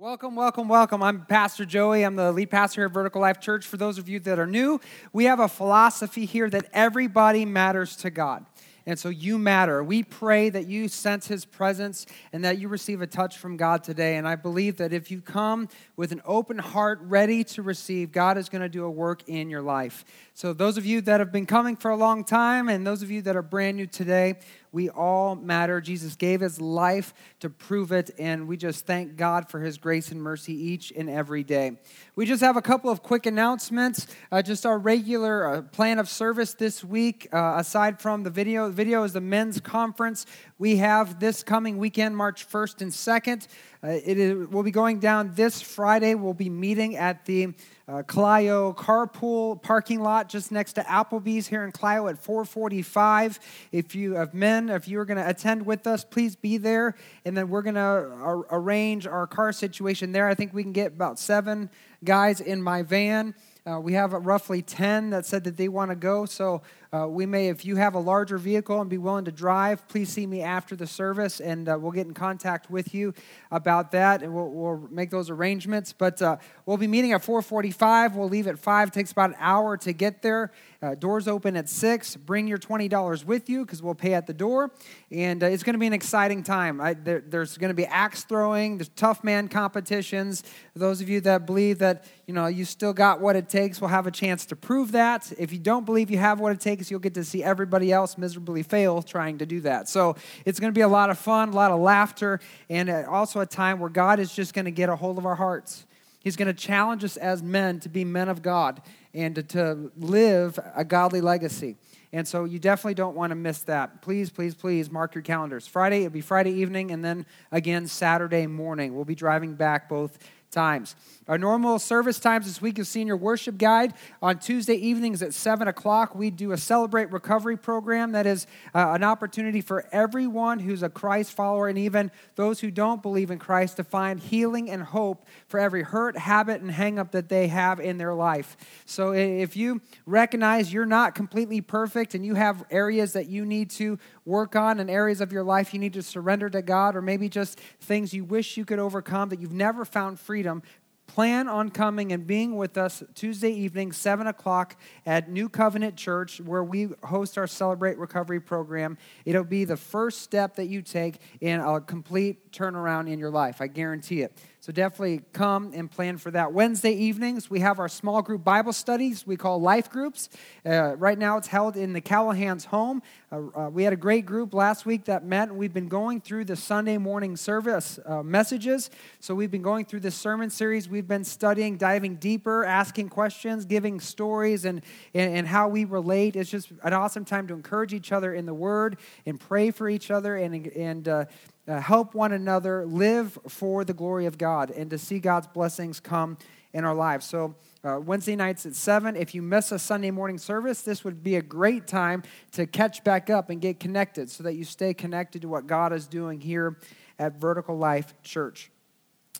Welcome, welcome, welcome. I'm Pastor Joey. I'm the lead pastor here at Vertical Life Church. For those of you that are new, we have a philosophy here that everybody matters to God. And so you matter. We pray that you sense his presence and that you receive a touch from God today. And I believe that if you come with an open heart, ready to receive, God is going to do a work in your life. So, those of you that have been coming for a long time and those of you that are brand new today, we all matter. Jesus gave his life to prove it, and we just thank God for his grace and mercy each and every day. We just have a couple of quick announcements. Uh, just our regular uh, plan of service this week, uh, aside from the video. The video is the men's conference we have this coming weekend, March 1st and 2nd. Uh, it is, we'll be going down this Friday. We'll be meeting at the uh, Clio carpool parking lot just next to Applebee's here in Clio at 445. If you have men, if you're going to attend with us, please be there. And then we're going to ar- arrange our car situation there. I think we can get about seven guys in my van. Uh, we have roughly 10 that said that they want to go. So uh, we may, if you have a larger vehicle and be willing to drive, please see me after the service and uh, we'll get in contact with you about that and we'll, we'll make those arrangements. But uh, we'll be meeting at 445. We'll leave at 5. It takes about an hour to get there. Uh, doors open at 6. Bring your $20 with you because we'll pay at the door. And uh, it's going to be an exciting time. I, there, there's going to be axe throwing, there's tough man competitions. Those of you that believe that, you know, you still got what it takes will have a chance to prove that. If you don't believe you have what it takes, you'll get to see everybody else miserably fail trying to do that. So it's going to be a lot of fun, a lot of laughter, and uh, also a time where God is just going to get a hold of our hearts. He's going to challenge us as men to be men of God and to, live a godly legacy. And so you definitely don't want to miss that. Please, please, please mark your calendars. Friday, it'll be Friday evening, and then again Saturday morning. We'll be driving back both times. Our normal service times this week is Senior Worship Guide. On Tuesday evenings at 7 o'clock, we do a Celebrate Recovery program that is uh, an opportunity for everyone who's a Christ follower and even those who don't believe in Christ to find healing and hope for every hurt, habit, and hangup that they have in their life. So if you recognize you're not completely perfect and you have areas that you need to work on and areas of your life you need to surrender to God, or maybe just things you wish you could overcome that you've never found freedom, plan on coming and being with us Tuesday evening, 7 o'clock at New Covenant Church, where we host our Celebrate Recovery program. It'll be the first step that you take in a complete turnaround in your life. I guarantee it. So definitely come and plan for that. Wednesday evenings, we have our small group Bible studies we call life groups. Uh, right now, it's held in the Callahan's home. Uh, uh, we had a great group last week that met, and we've been going through the Sunday morning service uh, messages. So we've been going through this sermon series. We've been studying, diving deeper, asking questions, giving stories, and, and, and how we relate. It's just an awesome time to encourage each other in the Word and pray for each other and, and uh, help one another live for the glory of God and to see God's blessings come in our lives. So, uh, Wednesday nights at 7. If you miss a Sunday morning service, this would be a great time to catch back up and get connected so that you stay connected to what God is doing here at Vertical Life Church.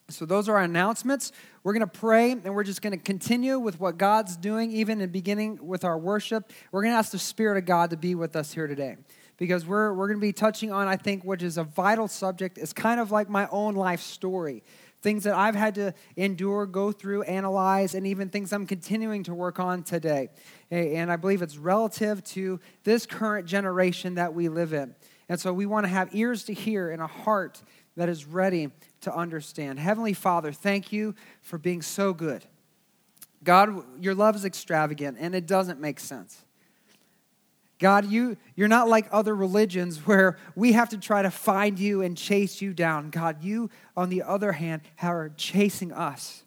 So, those are our announcements. We're going to pray and we're just going to continue with what God's doing, even in beginning with our worship. We're going to ask the Spirit of God to be with us here today because we're, we're going to be touching on, I think, which is a vital subject. It's kind of like my own life story. Things that I've had to endure, go through, analyze, and even things I'm continuing to work on today. And I believe it's relative to this current generation that we live in. And so we want to have ears to hear and a heart that is ready to understand. Heavenly Father, thank you for being so good. God, your love is extravagant and it doesn't make sense. God, you, you're not like other religions where we have to try to find you and chase you down. God, you, on the other hand, are chasing us.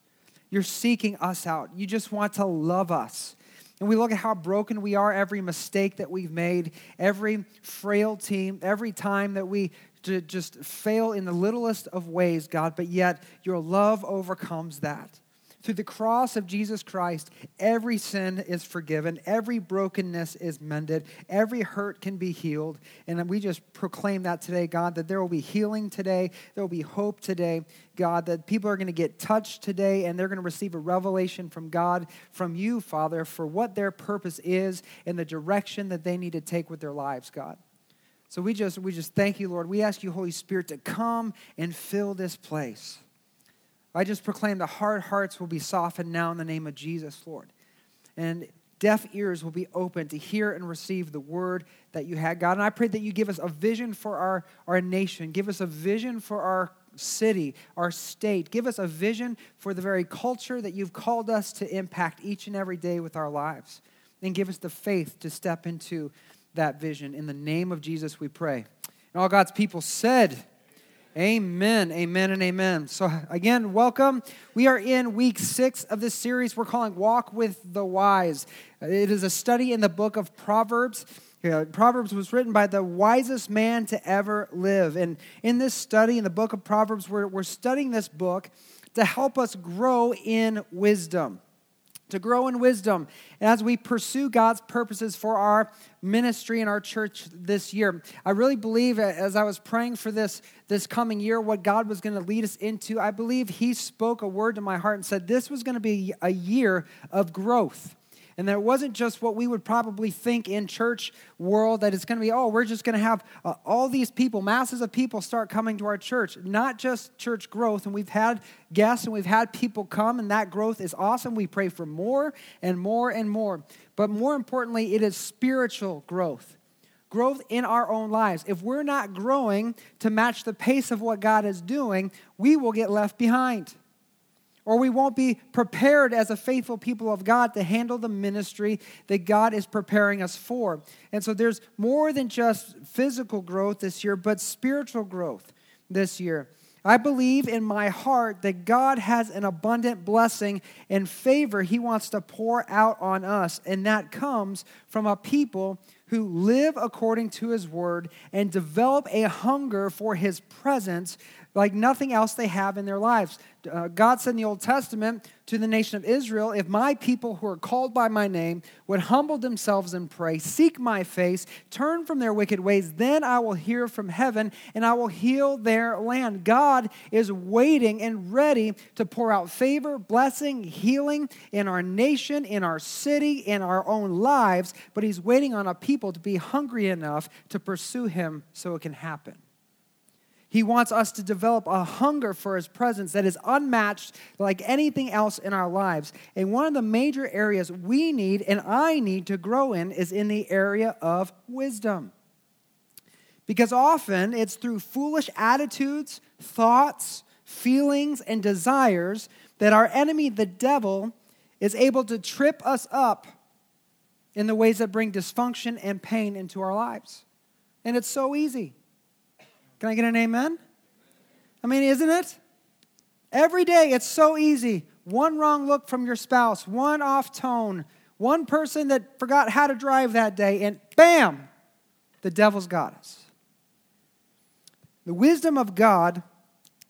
You're seeking us out. You just want to love us. And we look at how broken we are, every mistake that we've made, every frailty, every time that we just fail in the littlest of ways, God, but yet your love overcomes that. Through the cross of Jesus Christ, every sin is forgiven, every brokenness is mended, every hurt can be healed. And we just proclaim that today, God, that there will be healing today, there will be hope today, God, that people are going to get touched today and they're going to receive a revelation from God, from you, Father, for what their purpose is and the direction that they need to take with their lives, God. So we just we just thank you, Lord. We ask you, Holy Spirit, to come and fill this place. I just proclaim the hard hearts will be softened now in the name of Jesus, Lord. And deaf ears will be open to hear and receive the word that you had, God. And I pray that you give us a vision for our, our nation, give us a vision for our city, our state. Give us a vision for the very culture that you've called us to impact each and every day with our lives. And give us the faith to step into that vision. In the name of Jesus, we pray. And all God's people said, Amen, amen, and amen. So, again, welcome. We are in week six of this series we're calling Walk with the Wise. It is a study in the book of Proverbs. Proverbs was written by the wisest man to ever live. And in this study, in the book of Proverbs, we're, we're studying this book to help us grow in wisdom to grow in wisdom as we pursue God's purposes for our ministry and our church this year. I really believe as I was praying for this this coming year what God was going to lead us into, I believe he spoke a word to my heart and said this was going to be a year of growth. And that it wasn't just what we would probably think in church world that it's going to be, oh, we're just going to have uh, all these people, masses of people start coming to our church. Not just church growth. And we've had guests and we've had people come, and that growth is awesome. We pray for more and more and more. But more importantly, it is spiritual growth growth in our own lives. If we're not growing to match the pace of what God is doing, we will get left behind or we won't be prepared as a faithful people of God to handle the ministry that God is preparing us for. And so there's more than just physical growth this year, but spiritual growth this year. I believe in my heart that God has an abundant blessing and favor He wants to pour out on us, and that comes from a people who live according to His word and develop a hunger for His presence like nothing else they have in their lives. Uh, God said in the Old Testament to the nation of Israel, If my people who are called by my name would humble themselves and pray, seek my face, turn from their wicked ways, then I will hear from heaven and I will heal their land. God is waiting and ready to pour out favor, blessing, healing in our nation, in our city, in our own lives, but He's waiting on a people to be hungry enough to pursue Him so it can happen. He wants us to develop a hunger for His presence that is unmatched like anything else in our lives. And one of the major areas we need and I need to grow in is in the area of wisdom. Because often it's through foolish attitudes, thoughts, feelings, and desires that our enemy, the devil, is able to trip us up in the ways that bring dysfunction and pain into our lives. And it's so easy. Can I get an amen? I mean, isn't it? Every day, it's so easy. One wrong look from your spouse, one off tone, one person that forgot how to drive that day, and bam, the devil's got us. The wisdom of God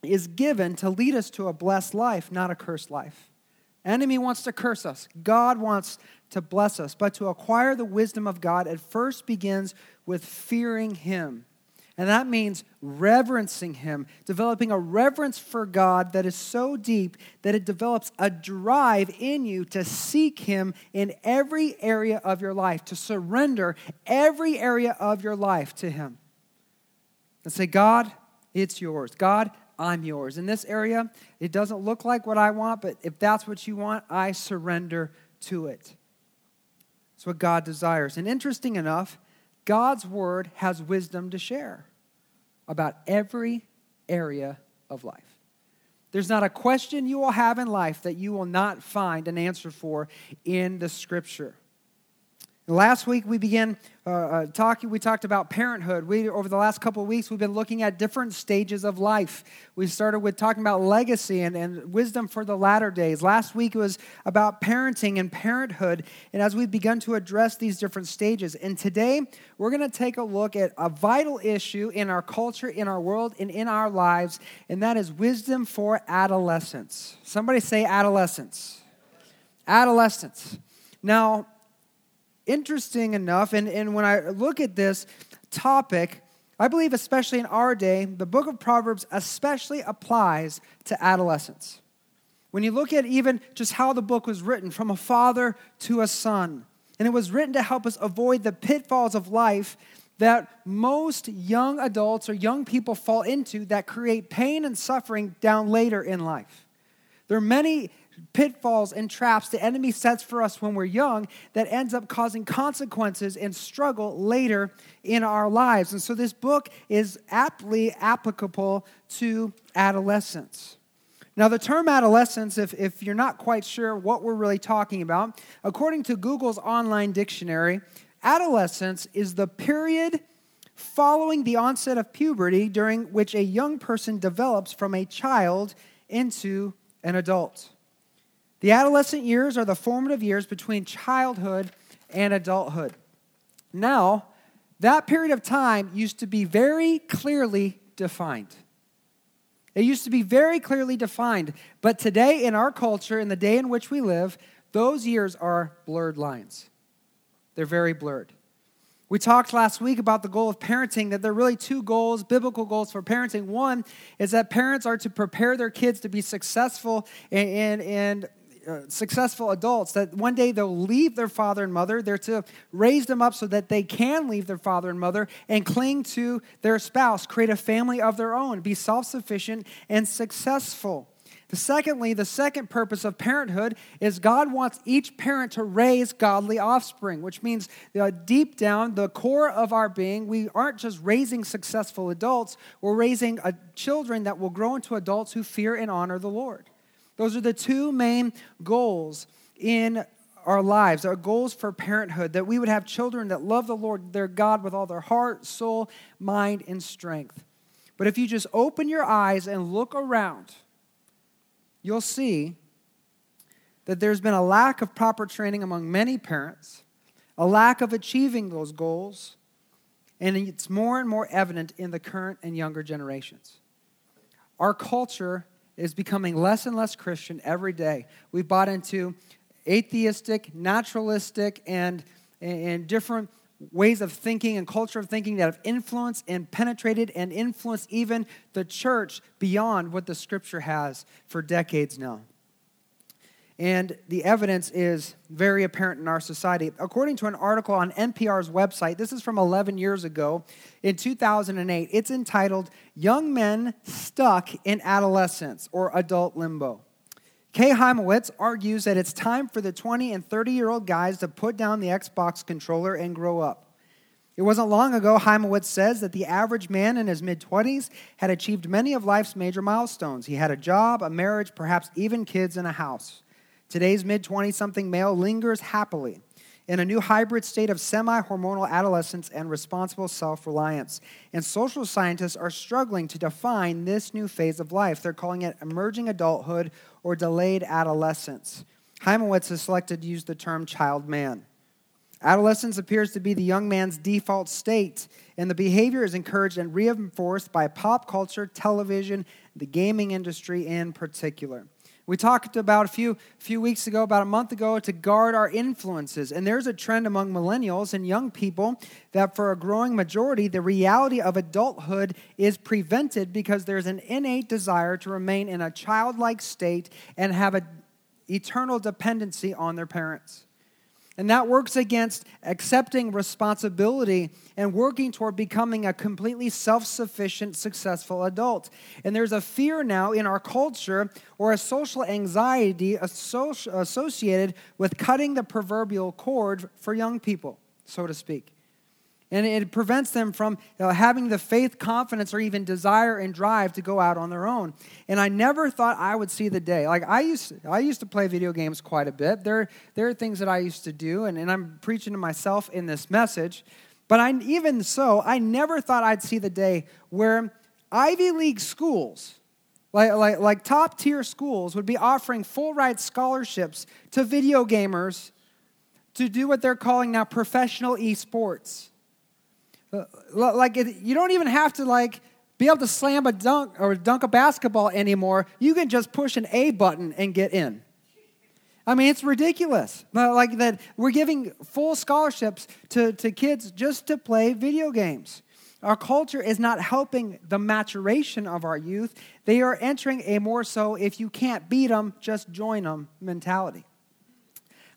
is given to lead us to a blessed life, not a cursed life. Enemy wants to curse us. God wants to bless us. But to acquire the wisdom of God, it first begins with fearing Him. And that means reverencing Him, developing a reverence for God that is so deep that it develops a drive in you to seek Him in every area of your life, to surrender every area of your life to Him. And say, God, it's yours. God, I'm yours. In this area, it doesn't look like what I want, but if that's what you want, I surrender to it. It's what God desires. And interesting enough, God's word has wisdom to share about every area of life. There's not a question you will have in life that you will not find an answer for in the scripture. Last week we began uh, uh, talking, we talked about parenthood. We, over the last couple of weeks, we've been looking at different stages of life. We started with talking about legacy and, and wisdom for the latter days. Last week was about parenting and parenthood. And as we've begun to address these different stages, and today we're going to take a look at a vital issue in our culture, in our world, and in our lives, and that is wisdom for adolescence. Somebody say adolescence. Adolescence. Now, interesting enough, and, and when I look at this topic, I believe, especially in our day, the book of Proverbs especially applies to adolescence. When you look at even just how the book was written, from a father to a son, and it was written to help us avoid the pitfalls of life that most young adults or young people fall into that create pain and suffering down later in life. There are many pitfalls and traps the enemy sets for us when we're young that ends up causing consequences and struggle later in our lives. And so this book is aptly applicable to adolescence. Now, the term adolescence, if, if you're not quite sure what we're really talking about, according to Google's online dictionary, adolescence is the period following the onset of puberty during which a young person develops from a child into an adult. The adolescent years are the formative years between childhood and adulthood. Now, that period of time used to be very clearly defined. It used to be very clearly defined, but today in our culture, in the day in which we live, those years are blurred lines. They're very blurred. We talked last week about the goal of parenting, that there are really two goals, biblical goals for parenting. One is that parents are to prepare their kids to be successful and, and, and uh, successful adults that one day they'll leave their father and mother. They're to raise them up so that they can leave their father and mother and cling to their spouse, create a family of their own, be self sufficient and successful. The secondly, the second purpose of parenthood is God wants each parent to raise godly offspring, which means uh, deep down, the core of our being, we aren't just raising successful adults, we're raising uh, children that will grow into adults who fear and honor the Lord. Those are the two main goals in our lives, our goals for parenthood, that we would have children that love the Lord, their God, with all their heart, soul, mind, and strength. But if you just open your eyes and look around, you'll see that there's been a lack of proper training among many parents, a lack of achieving those goals, and it's more and more evident in the current and younger generations. Our culture is becoming less and less Christian every day. We've bought into atheistic, naturalistic, and, and different ways of thinking and culture of thinking that have influenced and penetrated and influenced even the church beyond what the scripture has for decades now. And the evidence is very apparent in our society. According to an article on NPR's website, this is from 11 years ago, in 2008, it's entitled Young Men Stuck in Adolescence or Adult Limbo. Kay Hymowitz argues that it's time for the 20 and 30 year old guys to put down the Xbox controller and grow up. It wasn't long ago, Hymowitz says, that the average man in his mid 20s had achieved many of life's major milestones. He had a job, a marriage, perhaps even kids and a house. Today's mid 20 something male lingers happily in a new hybrid state of semi hormonal adolescence and responsible self reliance. And social scientists are struggling to define this new phase of life. They're calling it emerging adulthood or delayed adolescence. Hymowitz has selected to use the term child man. Adolescence appears to be the young man's default state, and the behavior is encouraged and reinforced by pop culture, television, the gaming industry in particular. We talked about a few, few weeks ago, about a month ago, to guard our influences. And there's a trend among millennials and young people that for a growing majority, the reality of adulthood is prevented because there's an innate desire to remain in a childlike state and have an eternal dependency on their parents. And that works against accepting responsibility and working toward becoming a completely self sufficient, successful adult. And there's a fear now in our culture or a social anxiety associated with cutting the proverbial cord for young people, so to speak. And it prevents them from you know, having the faith, confidence, or even desire and drive to go out on their own. And I never thought I would see the day. Like I used, I used to play video games quite a bit. There, there are things that I used to do, and, and I'm preaching to myself in this message. But I, even so, I never thought I'd see the day where Ivy League schools, like, like, like top tier schools, would be offering full ride scholarships to video gamers to do what they're calling now professional esports. Like you don't even have to like be able to slam a dunk or dunk a basketball anymore. You can just push an A button and get in. I mean, it's ridiculous. Like that, we're giving full scholarships to, to kids just to play video games. Our culture is not helping the maturation of our youth. They are entering a more so, if you can't beat them, just join them mentality.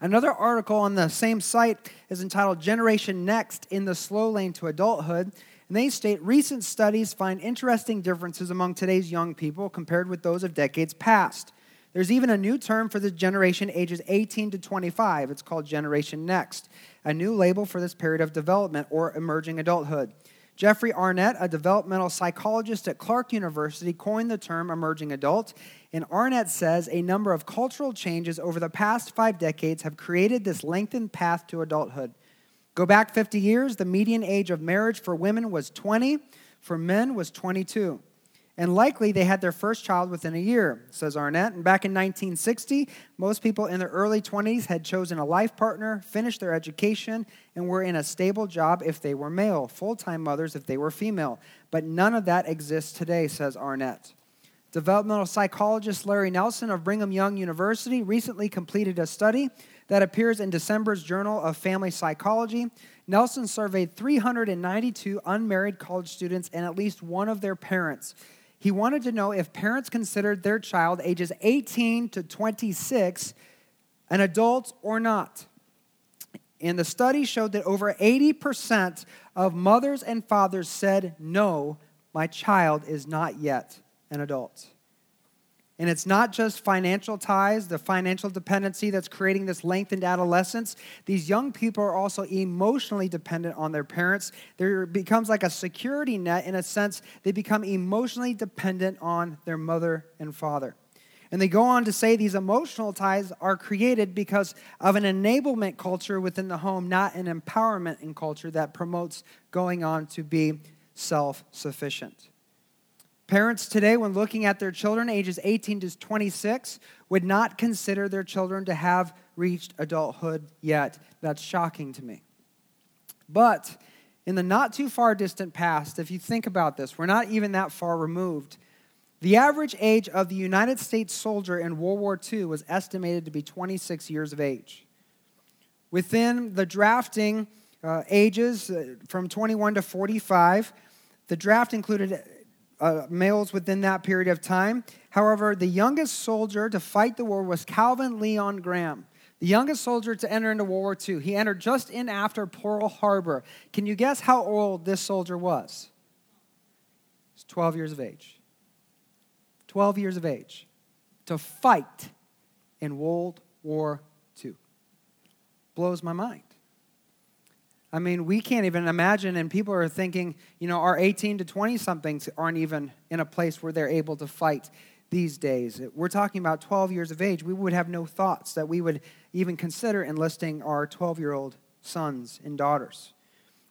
Another article on the same site is entitled Generation Next in the Slow Lane to Adulthood. And they state recent studies find interesting differences among today's young people compared with those of decades past. There's even a new term for the generation ages 18 to 25. It's called Generation Next, a new label for this period of development or emerging adulthood. Jeffrey Arnett, a developmental psychologist at Clark University, coined the term emerging adult. And Arnett says a number of cultural changes over the past five decades have created this lengthened path to adulthood. Go back 50 years, the median age of marriage for women was 20, for men was 22. And likely they had their first child within a year, says Arnett. And back in 1960, most people in their early 20s had chosen a life partner, finished their education, and were in a stable job if they were male, full time mothers if they were female. But none of that exists today, says Arnett. Developmental psychologist Larry Nelson of Brigham Young University recently completed a study that appears in December's Journal of Family Psychology. Nelson surveyed 392 unmarried college students and at least one of their parents. He wanted to know if parents considered their child ages 18 to 26 an adult or not. And the study showed that over 80% of mothers and fathers said, No, my child is not yet an adult. And it's not just financial ties, the financial dependency that's creating this lengthened adolescence. These young people are also emotionally dependent on their parents. There becomes like a security net in a sense. They become emotionally dependent on their mother and father. And they go on to say these emotional ties are created because of an enablement culture within the home, not an empowerment in culture that promotes going on to be self sufficient. Parents today, when looking at their children ages 18 to 26, would not consider their children to have reached adulthood yet. That's shocking to me. But in the not too far distant past, if you think about this, we're not even that far removed. The average age of the United States soldier in World War II was estimated to be 26 years of age. Within the drafting uh, ages uh, from 21 to 45, the draft included uh, males within that period of time. However, the youngest soldier to fight the war was Calvin Leon Graham, the youngest soldier to enter into World War II. He entered just in after Pearl Harbor. Can you guess how old this soldier was? He's 12 years of age. 12 years of age to fight in World War II. Blows my mind. I mean, we can't even imagine, and people are thinking, you know, our 18 to 20 somethings aren't even in a place where they're able to fight these days. We're talking about 12 years of age. We would have no thoughts that we would even consider enlisting our 12 year old sons and daughters.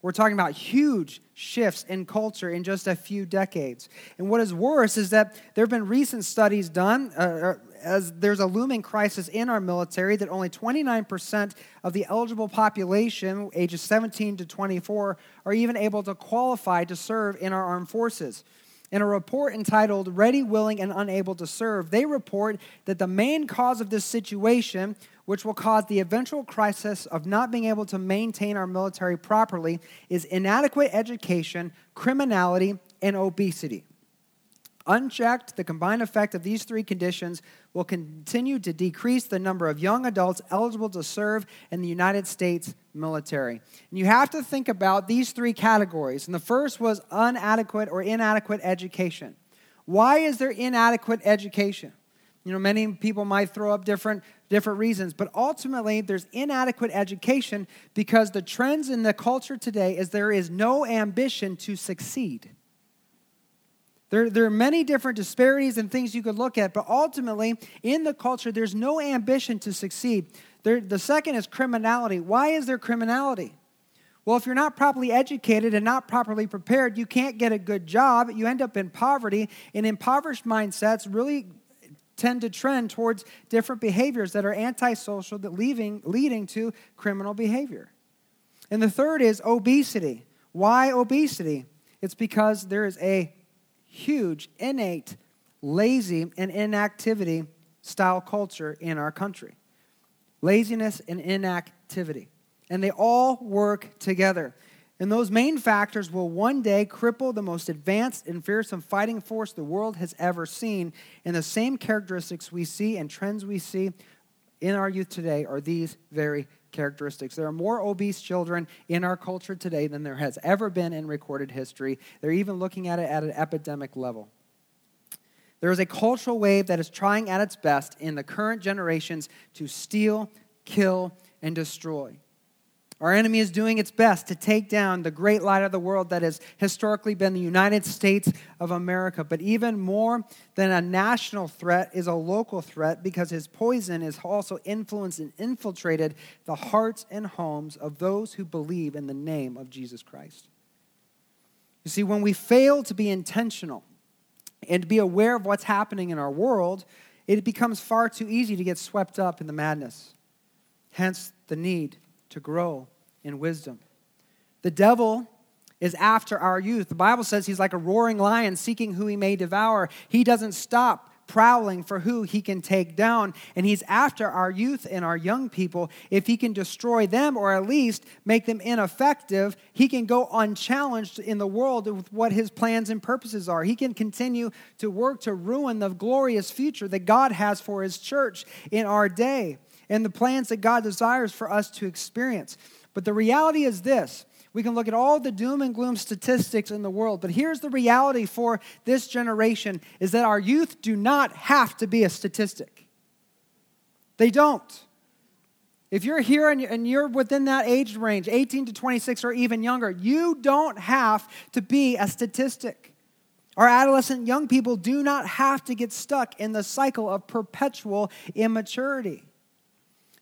We're talking about huge shifts in culture in just a few decades. And what is worse is that there have been recent studies done, uh, as there's a looming crisis in our military that only 29% of the eligible population, ages 17 to 24, are even able to qualify to serve in our armed forces. In a report entitled Ready, Willing, and Unable to Serve, they report that the main cause of this situation, which will cause the eventual crisis of not being able to maintain our military properly, is inadequate education, criminality, and obesity. Unchecked, the combined effect of these three conditions will continue to decrease the number of young adults eligible to serve in the United States military. And you have to think about these three categories. And the first was inadequate or inadequate education. Why is there inadequate education? You know, many people might throw up different, different reasons, but ultimately there's inadequate education because the trends in the culture today is there is no ambition to succeed. There, there are many different disparities and things you could look at, but ultimately, in the culture, there's no ambition to succeed. There, the second is criminality. Why is there criminality? Well, if you're not properly educated and not properly prepared, you can't get a good job. You end up in poverty, and impoverished mindsets really tend to trend towards different behaviors that are antisocial, that leaving, leading to criminal behavior. And the third is obesity. Why obesity? It's because there is a huge, innate, lazy, and inactivity style culture in our country. Laziness and inactivity. And they all work together. And those main factors will one day cripple the most advanced and fearsome fighting force the world has ever seen. And the same characteristics we see and trends we see in our youth today are these very characteristics. There are more obese children in our culture today than there has ever been in recorded history. They're even looking at it at an epidemic level. There is a cultural wave that is trying at its best in the current generations to steal, kill, and destroy. Our enemy is doing its best to take down the great light of the world that has historically been the United States of America. But even more than a national threat is a local threat because his poison has also influenced and infiltrated the hearts and homes of those who believe in the name of Jesus Christ. You see, when we fail to be intentional and be aware of what's happening in our world, it becomes far too easy to get swept up in the madness. Hence, the need to grow in wisdom. The devil is after our youth. The Bible says he's like a roaring lion seeking who he may devour. He doesn't stop prowling for who he can take down. And he's after our youth and our young people. If he can destroy them or at least make them ineffective, he can go unchallenged in the world with what his plans and purposes are. He can continue to work to ruin the glorious future that God has for his church in our day and the plans that God desires for us to experience. But the reality is this we can look at all the doom and gloom statistics in the world, but here's the reality for this generation is that our youth do not have to be a statistic. They don't. If you're here and you're within that age range, 18 to 26 or even younger, you don't have to be a statistic. Our adolescent young people do not have to get stuck in the cycle of perpetual immaturity.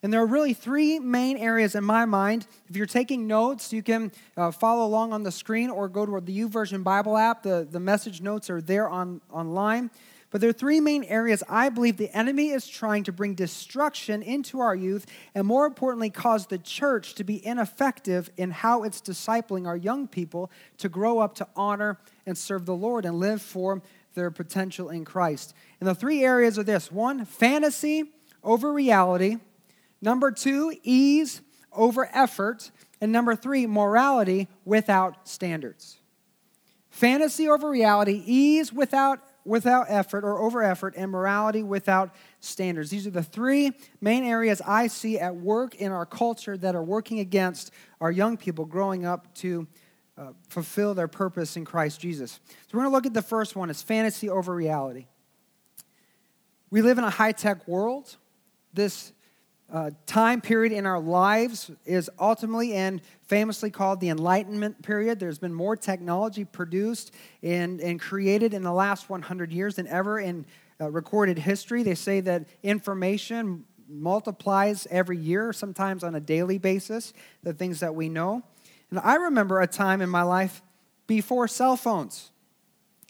And there are really three main areas in my mind. If you're taking notes, you can uh, follow along on the screen or go to the YouVersion Bible app. The, the message notes are there on, online. But there are three main areas I believe the enemy is trying to bring destruction into our youth, and more importantly, cause the church to be ineffective in how it's discipling our young people to grow up to honor and serve the Lord and live for their potential in Christ. And the three areas are this one, fantasy over reality. Number two, ease over effort. And number three, morality without standards. Fantasy over reality, ease without, without effort or over effort, and morality without standards. These are the three main areas I see at work in our culture that are working against our young people growing up to uh, fulfill their purpose in Christ Jesus. So we're going to look at the first one it's fantasy over reality. We live in a high tech world. This uh, time period in our lives is ultimately and famously called the Enlightenment period. There's been more technology produced and, and created in the last 100 years than ever in uh, recorded history. They say that information multiplies every year, sometimes on a daily basis, the things that we know. And I remember a time in my life before cell phones.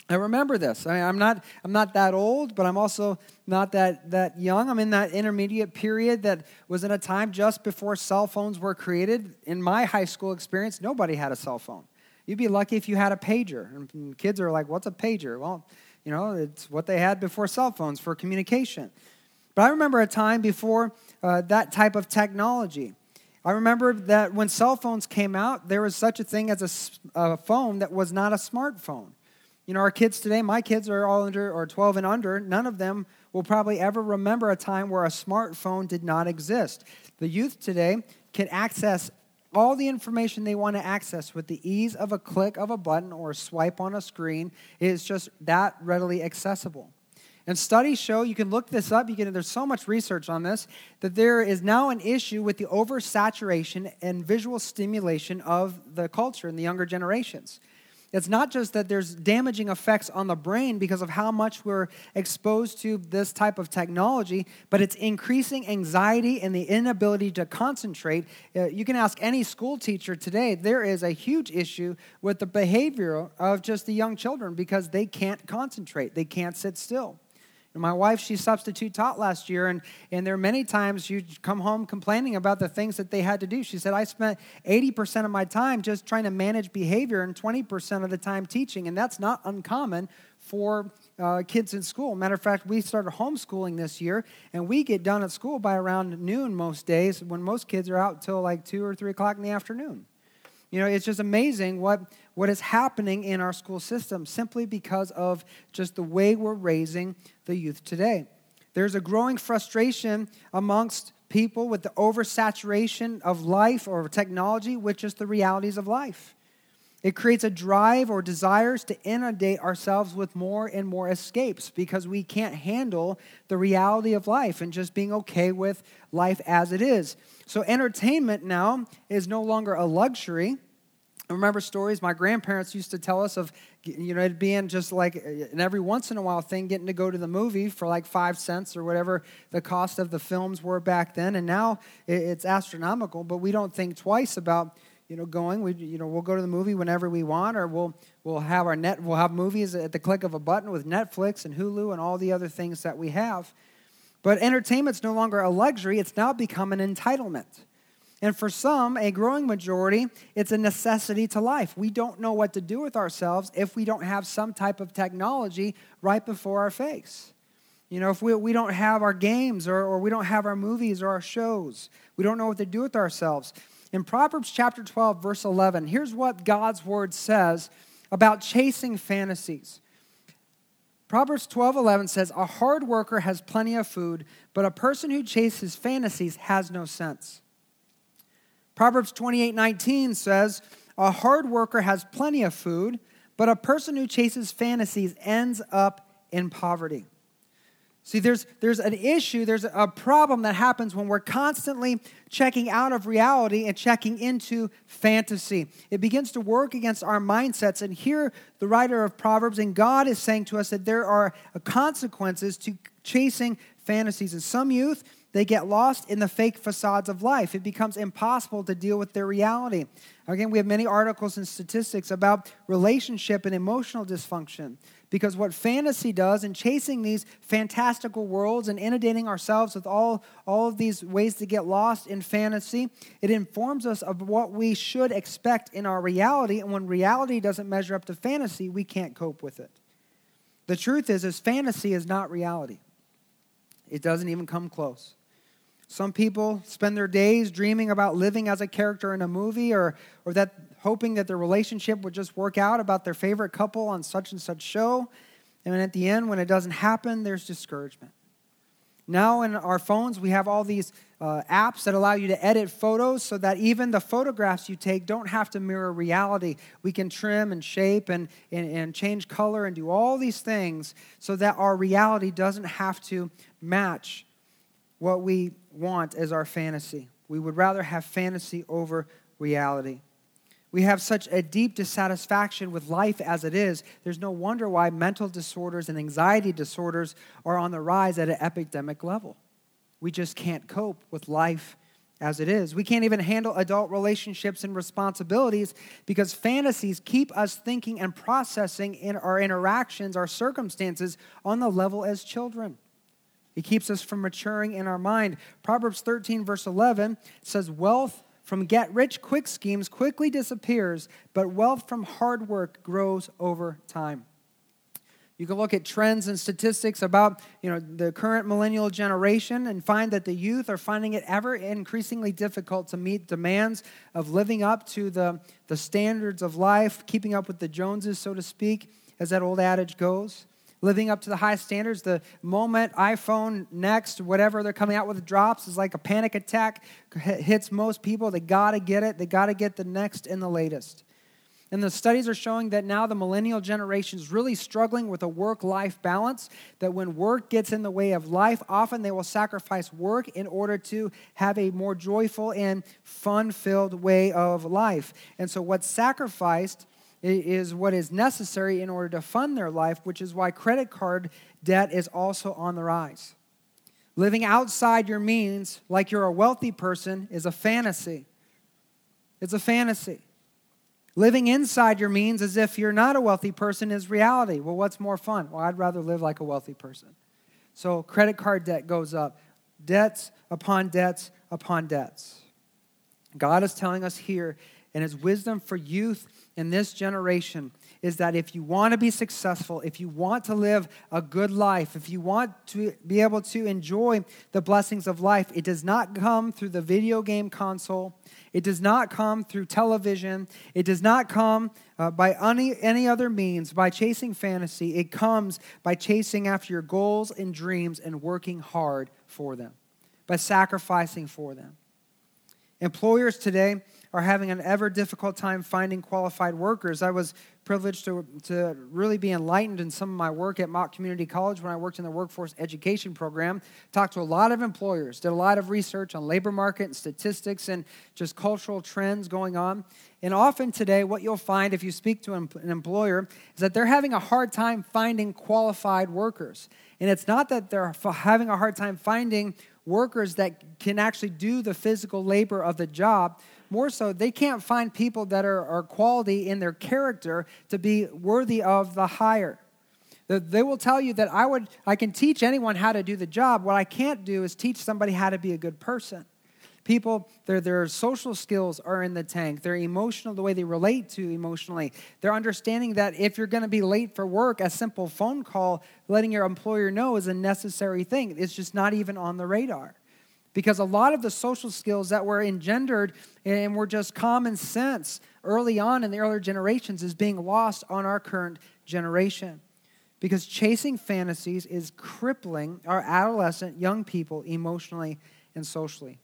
I remember this. I am not, I'm not that old, but I'm also not that, that young. I'm in that intermediate period that was in a time just before cell phones were created. In my high school experience, nobody had a cell phone. You'd be lucky if you had a pager. And kids are like, what's a pager? Well, you know, it's what they had before cell phones for communication. But I remember a time before uh, that type of technology. I remember that when cell phones came out, there was such a thing as a, a phone that was not a smartphone. You know, our kids today, my kids are all under or 12 and under, none of them will probably ever remember a time where a smartphone did not exist. The youth today can access all the information they want to access with the ease of a click of a button or a swipe on a screen. It is just that readily accessible. And studies show, you can look this up, you can, there's so much research on this, that there is now an issue with the oversaturation and visual stimulation of the culture in the younger generations. It's not just that there's damaging effects on the brain because of how much we're exposed to this type of technology, but it's increasing anxiety and the inability to concentrate. Uh, you can ask any school teacher today, there is a huge issue with the behavior of just the young children because they can't concentrate, they can't sit still. My wife, she substitute taught last year, and, and there are many times you come home complaining about the things that they had to do. She said, I spent 80% of my time just trying to manage behavior and 20% of the time teaching, and that's not uncommon for uh, kids in school. Matter of fact, we started homeschooling this year, and we get done at school by around noon most days when most kids are out till like 2 or 3 o'clock in the afternoon. You know, it's just amazing what, what is happening in our school system simply because of just the way we're raising the youth today. There's a growing frustration amongst people with the oversaturation of life or technology with just the realities of life. It creates a drive or desires to inundate ourselves with more and more escapes because we can't handle the reality of life and just being okay with life as it is. So, entertainment now is no longer a luxury. Remember stories my grandparents used to tell us of, you know, it being just like uh, an every once in a while thing, getting to go to the movie for like five cents or whatever the cost of the films were back then. And now it's astronomical, but we don't think twice about you know, going. We, you know, we'll go to the movie whenever we want, or we'll we'll have our net. We'll have movies at the click of a button with Netflix and Hulu and all the other things that we have. But entertainment's no longer a luxury; it's now become an entitlement. And for some, a growing majority, it's a necessity to life. We don't know what to do with ourselves if we don't have some type of technology right before our face. You know, if we, we don't have our games or, or we don't have our movies or our shows, we don't know what to do with ourselves. In Proverbs chapter 12, verse 11, here's what God's word says about chasing fantasies. Proverbs 12, 11 says, A hard worker has plenty of food, but a person who chases fantasies has no sense. Proverbs 28, 19 says, A hard worker has plenty of food, but a person who chases fantasies ends up in poverty. See, there's, there's an issue, there's a problem that happens when we're constantly checking out of reality and checking into fantasy. It begins to work against our mindsets. And here, the writer of Proverbs and God is saying to us that there are consequences to chasing fantasies. And some youth, they get lost in the fake facades of life. It becomes impossible to deal with their reality. Again, we have many articles and statistics about relationship and emotional dysfunction. Because what fantasy does in chasing these fantastical worlds and inundating ourselves with all, all of these ways to get lost in fantasy, it informs us of what we should expect in our reality. And when reality doesn't measure up to fantasy, we can't cope with it. The truth is, is fantasy is not reality. It doesn't even come close. Some people spend their days dreaming about living as a character in a movie or, or that hoping that their relationship would just work out about their favorite couple on such and such show. And at the end, when it doesn't happen, there's discouragement. Now, in our phones, we have all these uh, apps that allow you to edit photos so that even the photographs you take don't have to mirror reality. We can trim and shape and, and, and change color and do all these things so that our reality doesn't have to match what we want as our fantasy. We would rather have fantasy over reality. We have such a deep dissatisfaction with life as it is. There's no wonder why mental disorders and anxiety disorders are on the rise at an epidemic level. We just can't cope with life as it is. We can't even handle adult relationships and responsibilities because fantasies keep us thinking and processing in our interactions, our circumstances on the level as children. It keeps us from maturing in our mind. Proverbs 13, verse 11 says, Wealth from get rich quick schemes quickly disappears, but wealth from hard work grows over time. You can look at trends and statistics about you know, the current millennial generation and find that the youth are finding it ever increasingly difficult to meet demands of living up to the, the standards of life, keeping up with the Joneses, so to speak, as that old adage goes living up to the high standards. The moment iPhone next, whatever they're coming out with drops, is like a panic attack hits most people. They got to get it. They got to get the next and the latest. And the studies are showing that now the millennial generation is really struggling with a work life balance. That when work gets in the way of life, often they will sacrifice work in order to have a more joyful and fun filled way of life. And so, what's sacrificed is what is necessary in order to fund their life, which is why credit card debt is also on the rise. Living outside your means, like you're a wealthy person, is a fantasy. It's a fantasy. Living inside your means as if you're not a wealthy person is reality. Well, what's more fun? Well, I'd rather live like a wealthy person. So credit card debt goes up, debts upon debts upon debts. God is telling us here in His wisdom for youth in this generation is that if you want to be successful, if you want to live a good life, if you want to be able to enjoy the blessings of life, it does not come through the video game console. It does not come through television. It does not come uh, by any, any other means, by chasing fantasy. It comes by chasing after your goals and dreams and working hard for them, by sacrificing for them. Employers today are having an ever difficult time finding qualified workers. I was privileged to, to really be enlightened in some of my work at Mott Community College when I worked in the workforce education program. Talked to a lot of employers, did a lot of research on labor market and statistics and just cultural trends going on. And often today, what you'll find if you speak to an employer is that they're having a hard time finding qualified workers. And it's not that they're having a hard time finding workers that can actually do the physical labor of the job, more so, they can't find people that are, are quality in their character to be worthy of the hire. They will tell you that I, would, I can teach anyone how to do the job. What I can't do is teach somebody how to be a good person. People, their, their social skills are in the tank. They're emotional, the way they relate to emotionally. They're understanding that if you're going to be late for work, a simple phone call letting your employer know is a necessary thing. It's just not even on the radar. Because a lot of the social skills that were engendered and were just common sense early on in the earlier generations is being lost on our current generation. Because chasing fantasies is crippling our adolescent young people emotionally and socially.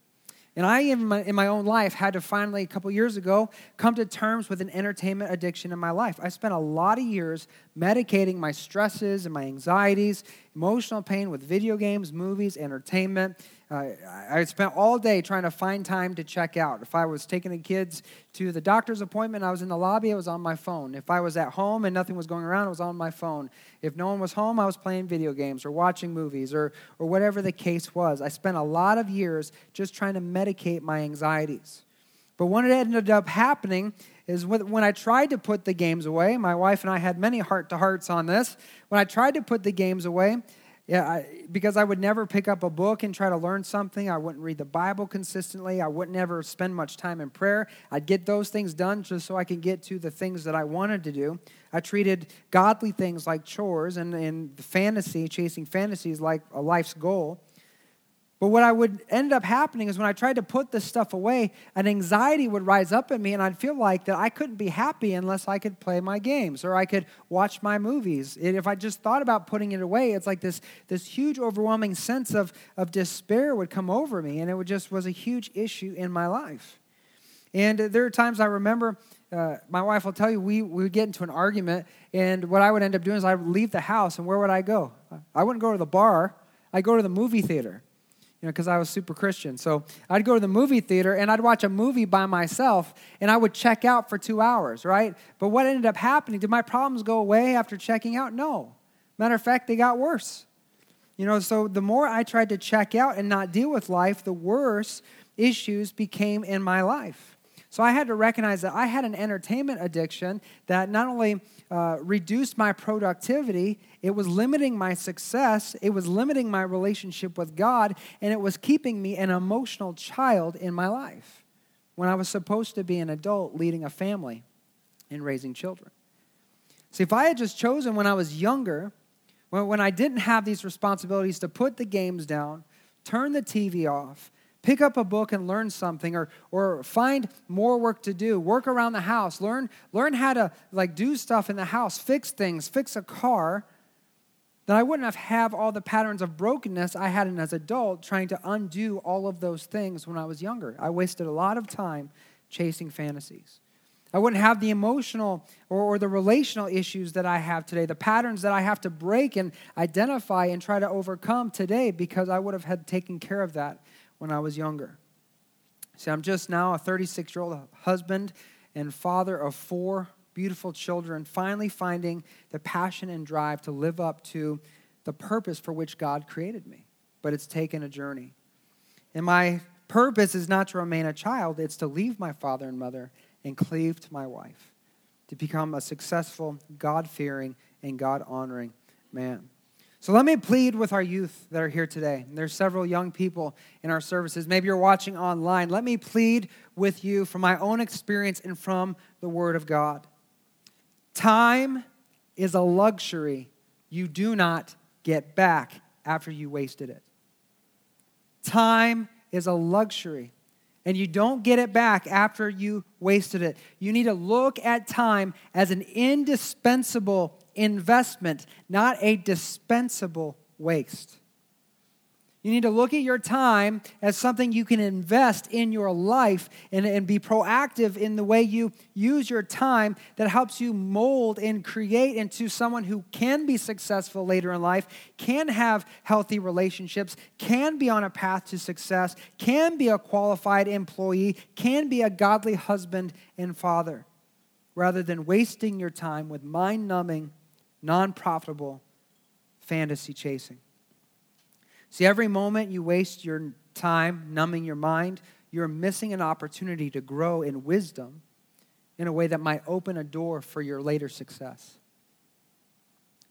And I, in my, in my own life, had to finally, a couple years ago, come to terms with an entertainment addiction in my life. I spent a lot of years medicating my stresses and my anxieties, emotional pain with video games, movies, entertainment, uh, I spent all day trying to find time to check out. If I was taking the kids to the doctor's appointment, I was in the lobby, I was on my phone. If I was at home and nothing was going around, I was on my phone. If no one was home, I was playing video games or watching movies or, or whatever the case was. I spent a lot of years just trying to medicate my anxieties. But what ended up happening is when I tried to put the games away, my wife and I had many heart to hearts on this. When I tried to put the games away, yeah, I, because I would never pick up a book and try to learn something. I wouldn't read the Bible consistently. I wouldn't ever spend much time in prayer. I'd get those things done just so I could get to the things that I wanted to do. I treated godly things like chores and, and fantasy, chasing fantasies like a life's goal. But what I would end up happening is when I tried to put this stuff away, an anxiety would rise up in me, and I'd feel like that I couldn't be happy unless I could play my games or I could watch my movies. And if I just thought about putting it away, it's like this, this huge, overwhelming sense of, of despair would come over me, and it would just was a huge issue in my life. And there are times I remember uh, my wife will tell you we, we would get into an argument, and what I would end up doing is I would leave the house, and where would I go? I wouldn't go to the bar, I'd go to the movie theater you know, because I was super Christian. So I'd go to the movie theater and I'd watch a movie by myself and I would check out for two hours, right? But what ended up happening? Did my problems go away after checking out? No. Matter of fact, they got worse. You know, so the more I tried to check out and not deal with life, the worse issues became in my life. So I had to recognize that I had an entertainment addiction that not only uh, reduced my productivity, it was limiting my success, it was limiting my relationship with God, and it was keeping me an emotional child in my life when I was supposed to be an adult leading a family and raising children. See, if I had just chosen when I was younger, when I didn't have these responsibilities to put the games down, turn the TV off, pick up a book and learn something or, or find more work to do. Work around the house. Learn, learn how to like do stuff in the house. Fix things. Fix a car then i wouldn't have have all the patterns of brokenness i had as an adult trying to undo all of those things when i was younger. I wasted a lot of time chasing fantasies. I wouldn't have the emotional or, or, the relational issues that I have today, the patterns that I have to break and identify and try to overcome today because I would have had taken care of that when I was younger. See, I'm just now a 36 year old husband and father of four beautiful children, finally finding the passion and drive to live up to the purpose for which God created me. But it's taken a journey. And my purpose is not to remain a child, it's to leave my father and mother and cleave to my wife, to become a successful, God fearing, and God honoring man. So let me plead with our youth that are here today. There's several young people in our services. Maybe you're watching online. Let me plead with you from my own experience and from the Word of God. Time is a luxury you do not get back after you wasted it. Time is a luxury, and you don't get it back after you wasted it. You need to look at time as an indispensable investment, not a dispensable waste. You need to look at your time as something you can invest in your life and, and be proactive in the way you use your time that helps you mold and create into someone who can be successful later in life, can have healthy relationships, can be on a path to success, can be a qualified employee, can be a godly husband and father, rather than wasting your time with mind numbing, non profitable fantasy chasing. See, every moment you waste your time numbing your mind, you're missing an opportunity to grow in wisdom in a way that might open a door for your later success.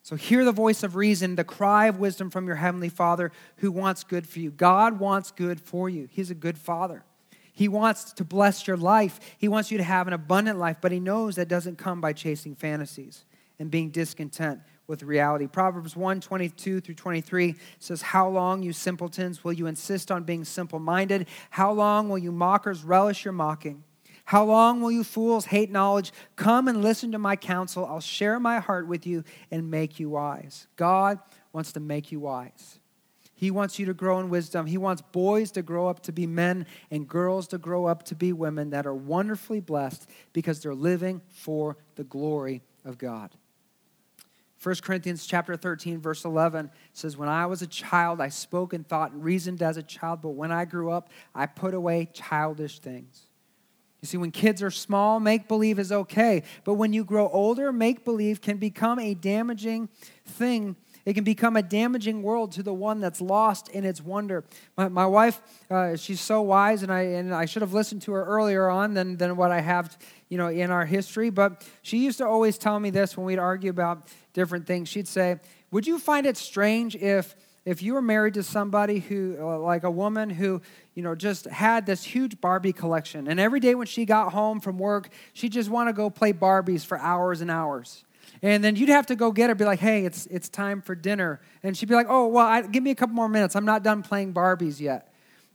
So, hear the voice of reason, the cry of wisdom from your Heavenly Father who wants good for you. God wants good for you, He's a good Father. He wants to bless your life. He wants you to have an abundant life, but He knows that doesn't come by chasing fantasies and being discontent with reality. Proverbs 1 22 through 23 says, How long, you simpletons, will you insist on being simple minded? How long will you mockers relish your mocking? How long will you fools hate knowledge? Come and listen to my counsel. I'll share my heart with you and make you wise. God wants to make you wise. He wants you to grow in wisdom. He wants boys to grow up to be men and girls to grow up to be women that are wonderfully blessed because they're living for the glory of God. 1 Corinthians chapter 13 verse 11 says when I was a child I spoke and thought and reasoned as a child but when I grew up I put away childish things. You see when kids are small make believe is okay but when you grow older make believe can become a damaging thing it can become a damaging world to the one that's lost in its wonder. My, my wife, uh, she's so wise, and I, and I should have listened to her earlier on than, than what I have you know, in our history. But she used to always tell me this when we'd argue about different things. She'd say, Would you find it strange if if you were married to somebody who uh, like a woman who you know just had this huge barbie collection and every day when she got home from work she just want to go play barbies for hours and hours and then you'd have to go get her, be like, hey, it's, it's time for dinner. And she'd be like, oh, well, I, give me a couple more minutes. I'm not done playing Barbies yet.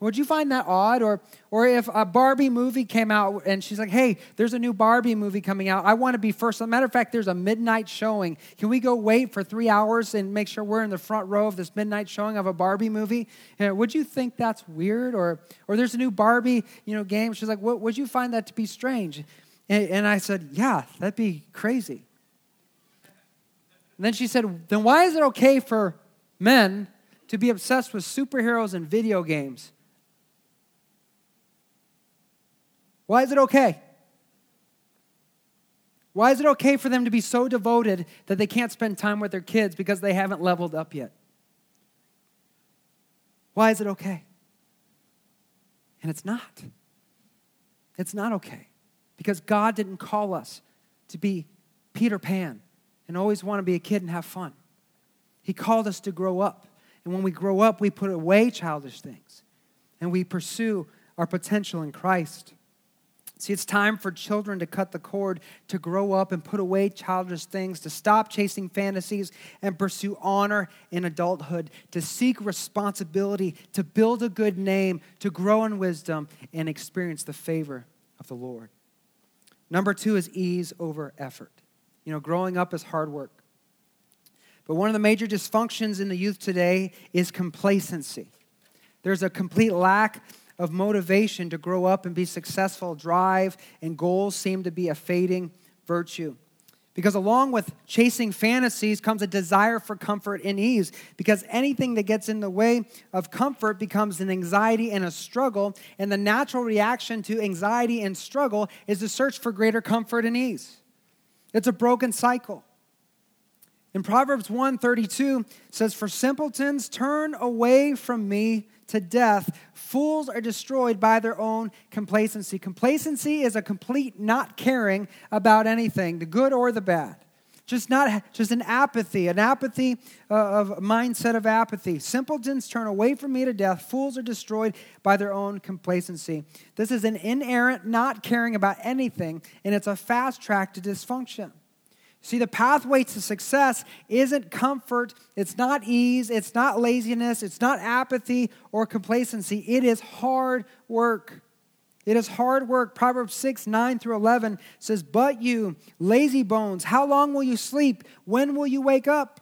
Would you find that odd? Or, or if a Barbie movie came out and she's like, hey, there's a new Barbie movie coming out. I want to be first. As a matter of fact, there's a midnight showing. Can we go wait for three hours and make sure we're in the front row of this midnight showing of a Barbie movie? And would you think that's weird? Or, or there's a new Barbie you know, game. She's like, would you find that to be strange? And, and I said, yeah, that'd be crazy. And then she said, Then why is it okay for men to be obsessed with superheroes and video games? Why is it okay? Why is it okay for them to be so devoted that they can't spend time with their kids because they haven't leveled up yet? Why is it okay? And it's not. It's not okay because God didn't call us to be Peter Pan and always want to be a kid and have fun. He called us to grow up. And when we grow up, we put away childish things and we pursue our potential in Christ. See, it's time for children to cut the cord, to grow up and put away childish things, to stop chasing fantasies and pursue honor in adulthood, to seek responsibility, to build a good name, to grow in wisdom, and experience the favor of the Lord. Number two is ease over effort. You know, growing up is hard work. But one of the major dysfunctions in the youth today is complacency. There's a complete lack of motivation to grow up and be successful. Drive and goals seem to be a fading virtue. Because along with chasing fantasies comes a desire for comfort and ease. Because anything that gets in the way of comfort becomes an anxiety and a struggle. And the natural reaction to anxiety and struggle is to search for greater comfort and ease. It's a broken cycle. In Proverbs 132 says, For simpletons turn away from me to death. Fools are destroyed by their own complacency. Complacency is a complete not caring about anything, the good or the bad. Just not just an apathy, an apathy uh, of mindset of apathy. Simpletons turn away from me to death. Fools are destroyed by their own complacency. This is an inerrant not caring about anything, and it's a fast track to dysfunction. See, the pathway to success isn't comfort, it's not ease, it's not laziness, it's not apathy or complacency. It is hard work. It is hard work. Proverbs 6, 9 through 11 says, But you, lazy bones, how long will you sleep? When will you wake up?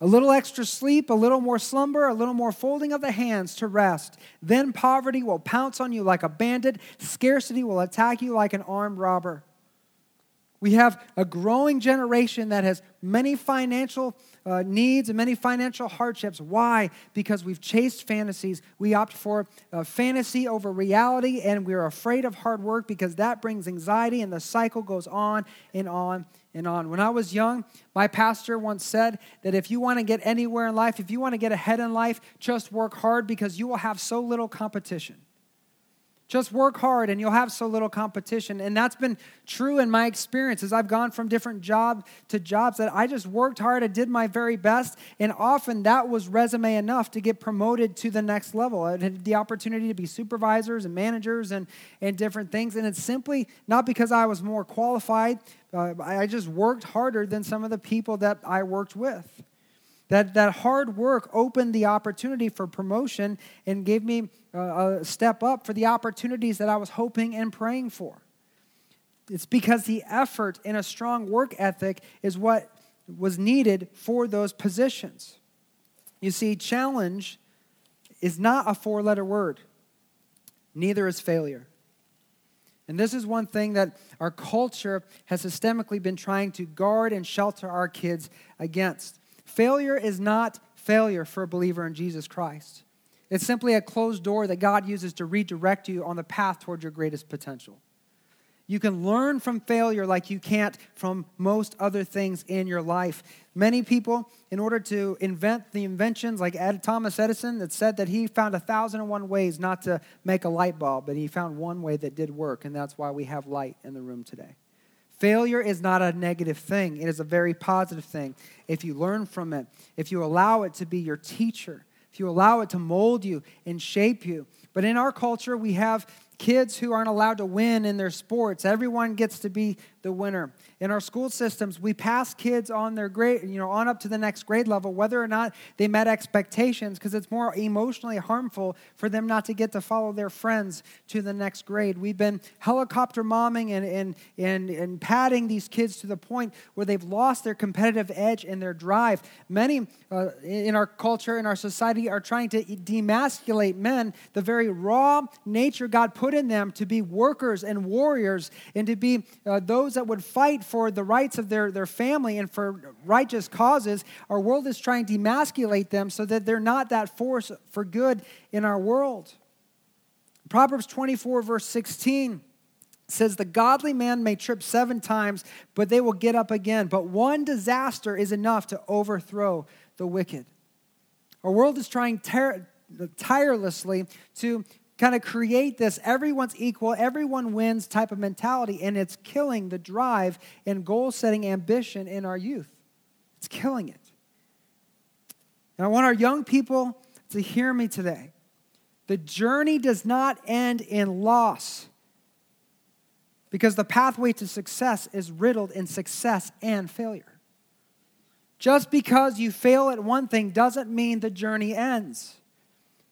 A little extra sleep, a little more slumber, a little more folding of the hands to rest. Then poverty will pounce on you like a bandit, scarcity will attack you like an armed robber. We have a growing generation that has many financial uh, needs and many financial hardships. Why? Because we've chased fantasies. We opt for uh, fantasy over reality, and we're afraid of hard work because that brings anxiety, and the cycle goes on and on and on. When I was young, my pastor once said that if you want to get anywhere in life, if you want to get ahead in life, just work hard because you will have so little competition. Just work hard and you'll have so little competition. And that's been true in my experience as I've gone from different job to jobs that I just worked hard, I did my very best, and often that was resume enough to get promoted to the next level. I had the opportunity to be supervisors and managers and, and different things. And it's simply not because I was more qualified, uh, I just worked harder than some of the people that I worked with. That, that hard work opened the opportunity for promotion and gave me a step up for the opportunities that I was hoping and praying for. It's because the effort and a strong work ethic is what was needed for those positions. You see, challenge is not a four letter word, neither is failure. And this is one thing that our culture has systemically been trying to guard and shelter our kids against. Failure is not failure for a believer in Jesus Christ. It's simply a closed door that God uses to redirect you on the path toward your greatest potential. You can learn from failure like you can't from most other things in your life. Many people, in order to invent the inventions like Ed, Thomas Edison, that said that he found a thousand and one ways not to make a light bulb, but he found one way that did work, and that's why we have light in the room today. Failure is not a negative thing, it is a very positive thing. If you learn from it, if you allow it to be your teacher, if you allow it to mold you and shape you. But in our culture, we have kids who aren't allowed to win in their sports. Everyone gets to be the winner. In our school systems, we pass kids on their grade, you know, on up to the next grade level, whether or not they met expectations, because it's more emotionally harmful for them not to get to follow their friends to the next grade. We've been helicopter momming and, and, and, and padding these kids to the point where they've lost their competitive edge and their drive. Many uh, in our culture, in our society, are trying to demasculate men, the very raw nature God put in them to be workers and warriors and to be uh, those that would fight for the rights of their, their family and for righteous causes. Our world is trying to emasculate them so that they're not that force for good in our world. Proverbs 24, verse 16 says, The godly man may trip seven times, but they will get up again. But one disaster is enough to overthrow the wicked. Our world is trying tirelessly to kind of create this everyone's equal, everyone wins type of mentality, and it's killing the drive and goal setting ambition in our youth. It's killing it. And I want our young people to hear me today. The journey does not end in loss because the pathway to success is riddled in success and failure. Just because you fail at one thing doesn't mean the journey ends.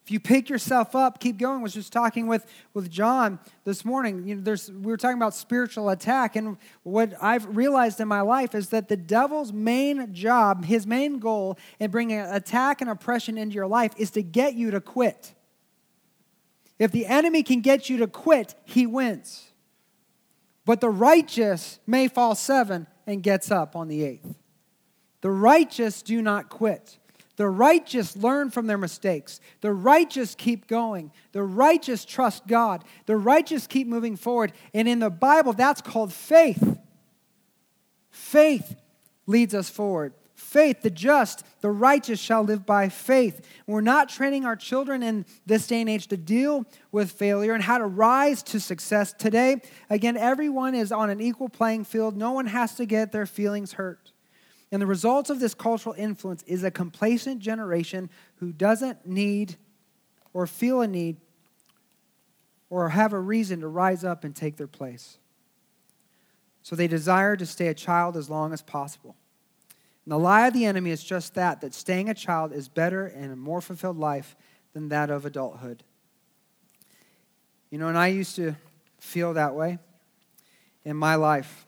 If you pick yourself up, keep going. I was just talking with, with John this morning. You know, there's, we were talking about spiritual attack, and what I've realized in my life is that the devil's main job, his main goal in bringing attack and oppression into your life is to get you to quit. If the enemy can get you to quit, he wins. But the righteous may fall seven and gets up on the eighth. The righteous do not quit. The righteous learn from their mistakes. The righteous keep going. The righteous trust God. The righteous keep moving forward. And in the Bible, that's called faith. Faith leads us forward. Faith, the just, the righteous shall live by faith. We're not training our children in this day and age to deal with failure and how to rise to success. Today, again, everyone is on an equal playing field. No one has to get their feelings hurt. And the results of this cultural influence is a complacent generation who doesn't need or feel a need or have a reason to rise up and take their place. So they desire to stay a child as long as possible. And the lie of the enemy is just that that staying a child is better and a more fulfilled life than that of adulthood. You know, and I used to feel that way in my life.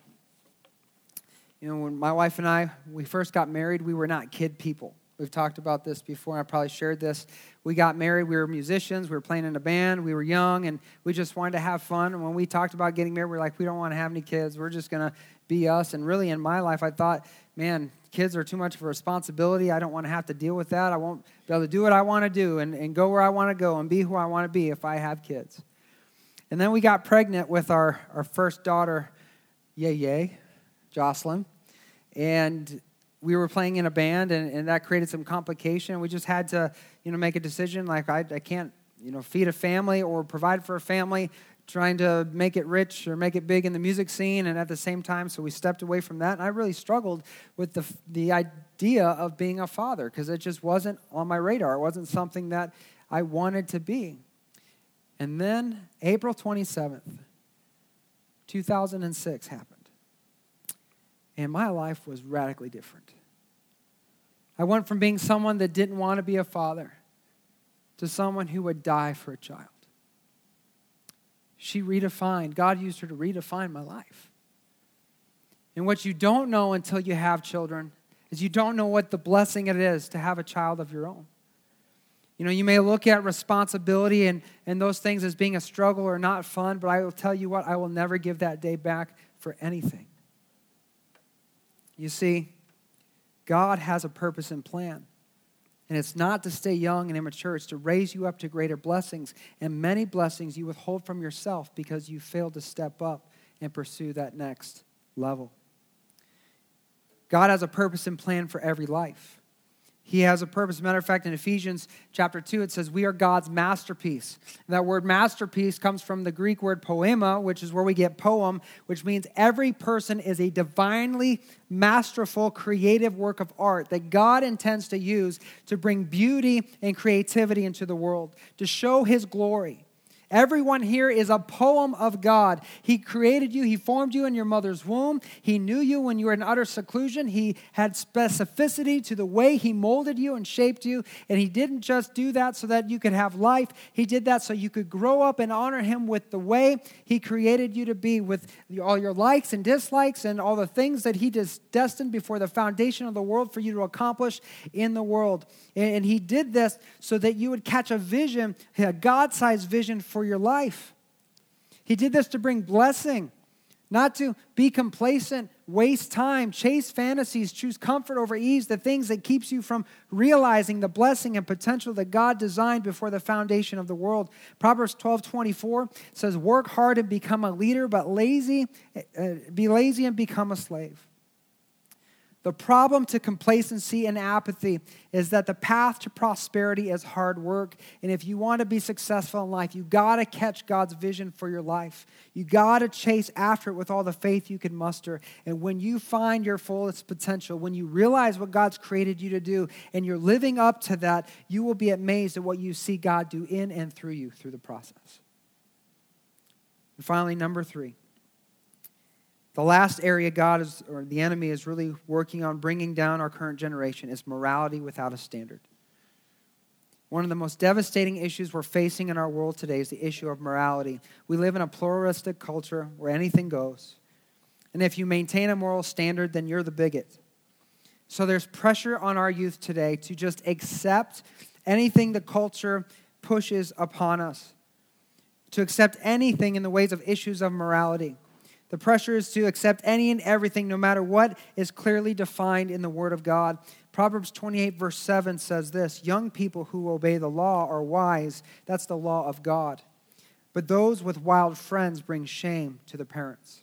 You know, when my wife and I, we first got married, we were not kid people. We've talked about this before. I probably shared this. We got married. We were musicians. We were playing in a band. We were young, and we just wanted to have fun. And when we talked about getting married, we are like, we don't want to have any kids. We're just going to be us. And really, in my life, I thought, man, kids are too much of a responsibility. I don't want to have to deal with that. I won't be able to do what I want to do and, and go where I want to go and be who I want to be if I have kids. And then we got pregnant with our, our first daughter, Yay Yay, Jocelyn. And we were playing in a band and, and that created some complication. We just had to, you know, make a decision like I, I can't, you know, feed a family or provide for a family trying to make it rich or make it big in the music scene and at the same time. So we stepped away from that. And i really struggled with the, the idea of being a father because it just wasn't on my radar. It wasn't something that i wanted to be. And then april 27th 2006 happened and my life was radically different. I went from being someone that didn't want to be a father to someone who would die for a child. She redefined, God used her to redefine my life. And what you don't know until you have children is you don't know what the blessing it is to have a child of your own. You know, you may look at responsibility and, and those things as being a struggle or not fun, but I will tell you what, I will never give that day back for anything. You see, God has a purpose and plan. And it's not to stay young and immature, it's to raise you up to greater blessings. And many blessings you withhold from yourself because you failed to step up and pursue that next level. God has a purpose and plan for every life. He has a purpose. Matter of fact, in Ephesians chapter 2, it says, We are God's masterpiece. And that word masterpiece comes from the Greek word poema, which is where we get poem, which means every person is a divinely masterful, creative work of art that God intends to use to bring beauty and creativity into the world, to show His glory. Everyone here is a poem of God. He created you, He formed you in your mother's womb. He knew you when you were in utter seclusion. He had specificity to the way He molded you and shaped you. And He didn't just do that so that you could have life, He did that so you could grow up and honor Him with the way He created you to be, with all your likes and dislikes and all the things that He destined before the foundation of the world for you to accomplish in the world. And He did this so that you would catch a vision, a God sized vision for your life. He did this to bring blessing, not to be complacent, waste time, chase fantasies, choose comfort over ease, the things that keeps you from realizing the blessing and potential that God designed before the foundation of the world. Proverbs 12, 24 says, Work hard and become a leader, but lazy, uh, be lazy and become a slave. The problem to complacency and apathy is that the path to prosperity is hard work. And if you want to be successful in life, you got to catch God's vision for your life. You got to chase after it with all the faith you can muster. And when you find your fullest potential, when you realize what God's created you to do, and you're living up to that, you will be amazed at what you see God do in and through you through the process. And finally, number three the last area God is, or the enemy is really working on bringing down our current generation is morality without a standard. One of the most devastating issues we're facing in our world today is the issue of morality. We live in a pluralistic culture where anything goes. And if you maintain a moral standard, then you're the bigot. So there's pressure on our youth today to just accept anything the culture pushes upon us, to accept anything in the ways of issues of morality. The pressure is to accept any and everything, no matter what is clearly defined in the Word of God. Proverbs 28, verse 7 says this Young people who obey the law are wise. That's the law of God. But those with wild friends bring shame to the parents.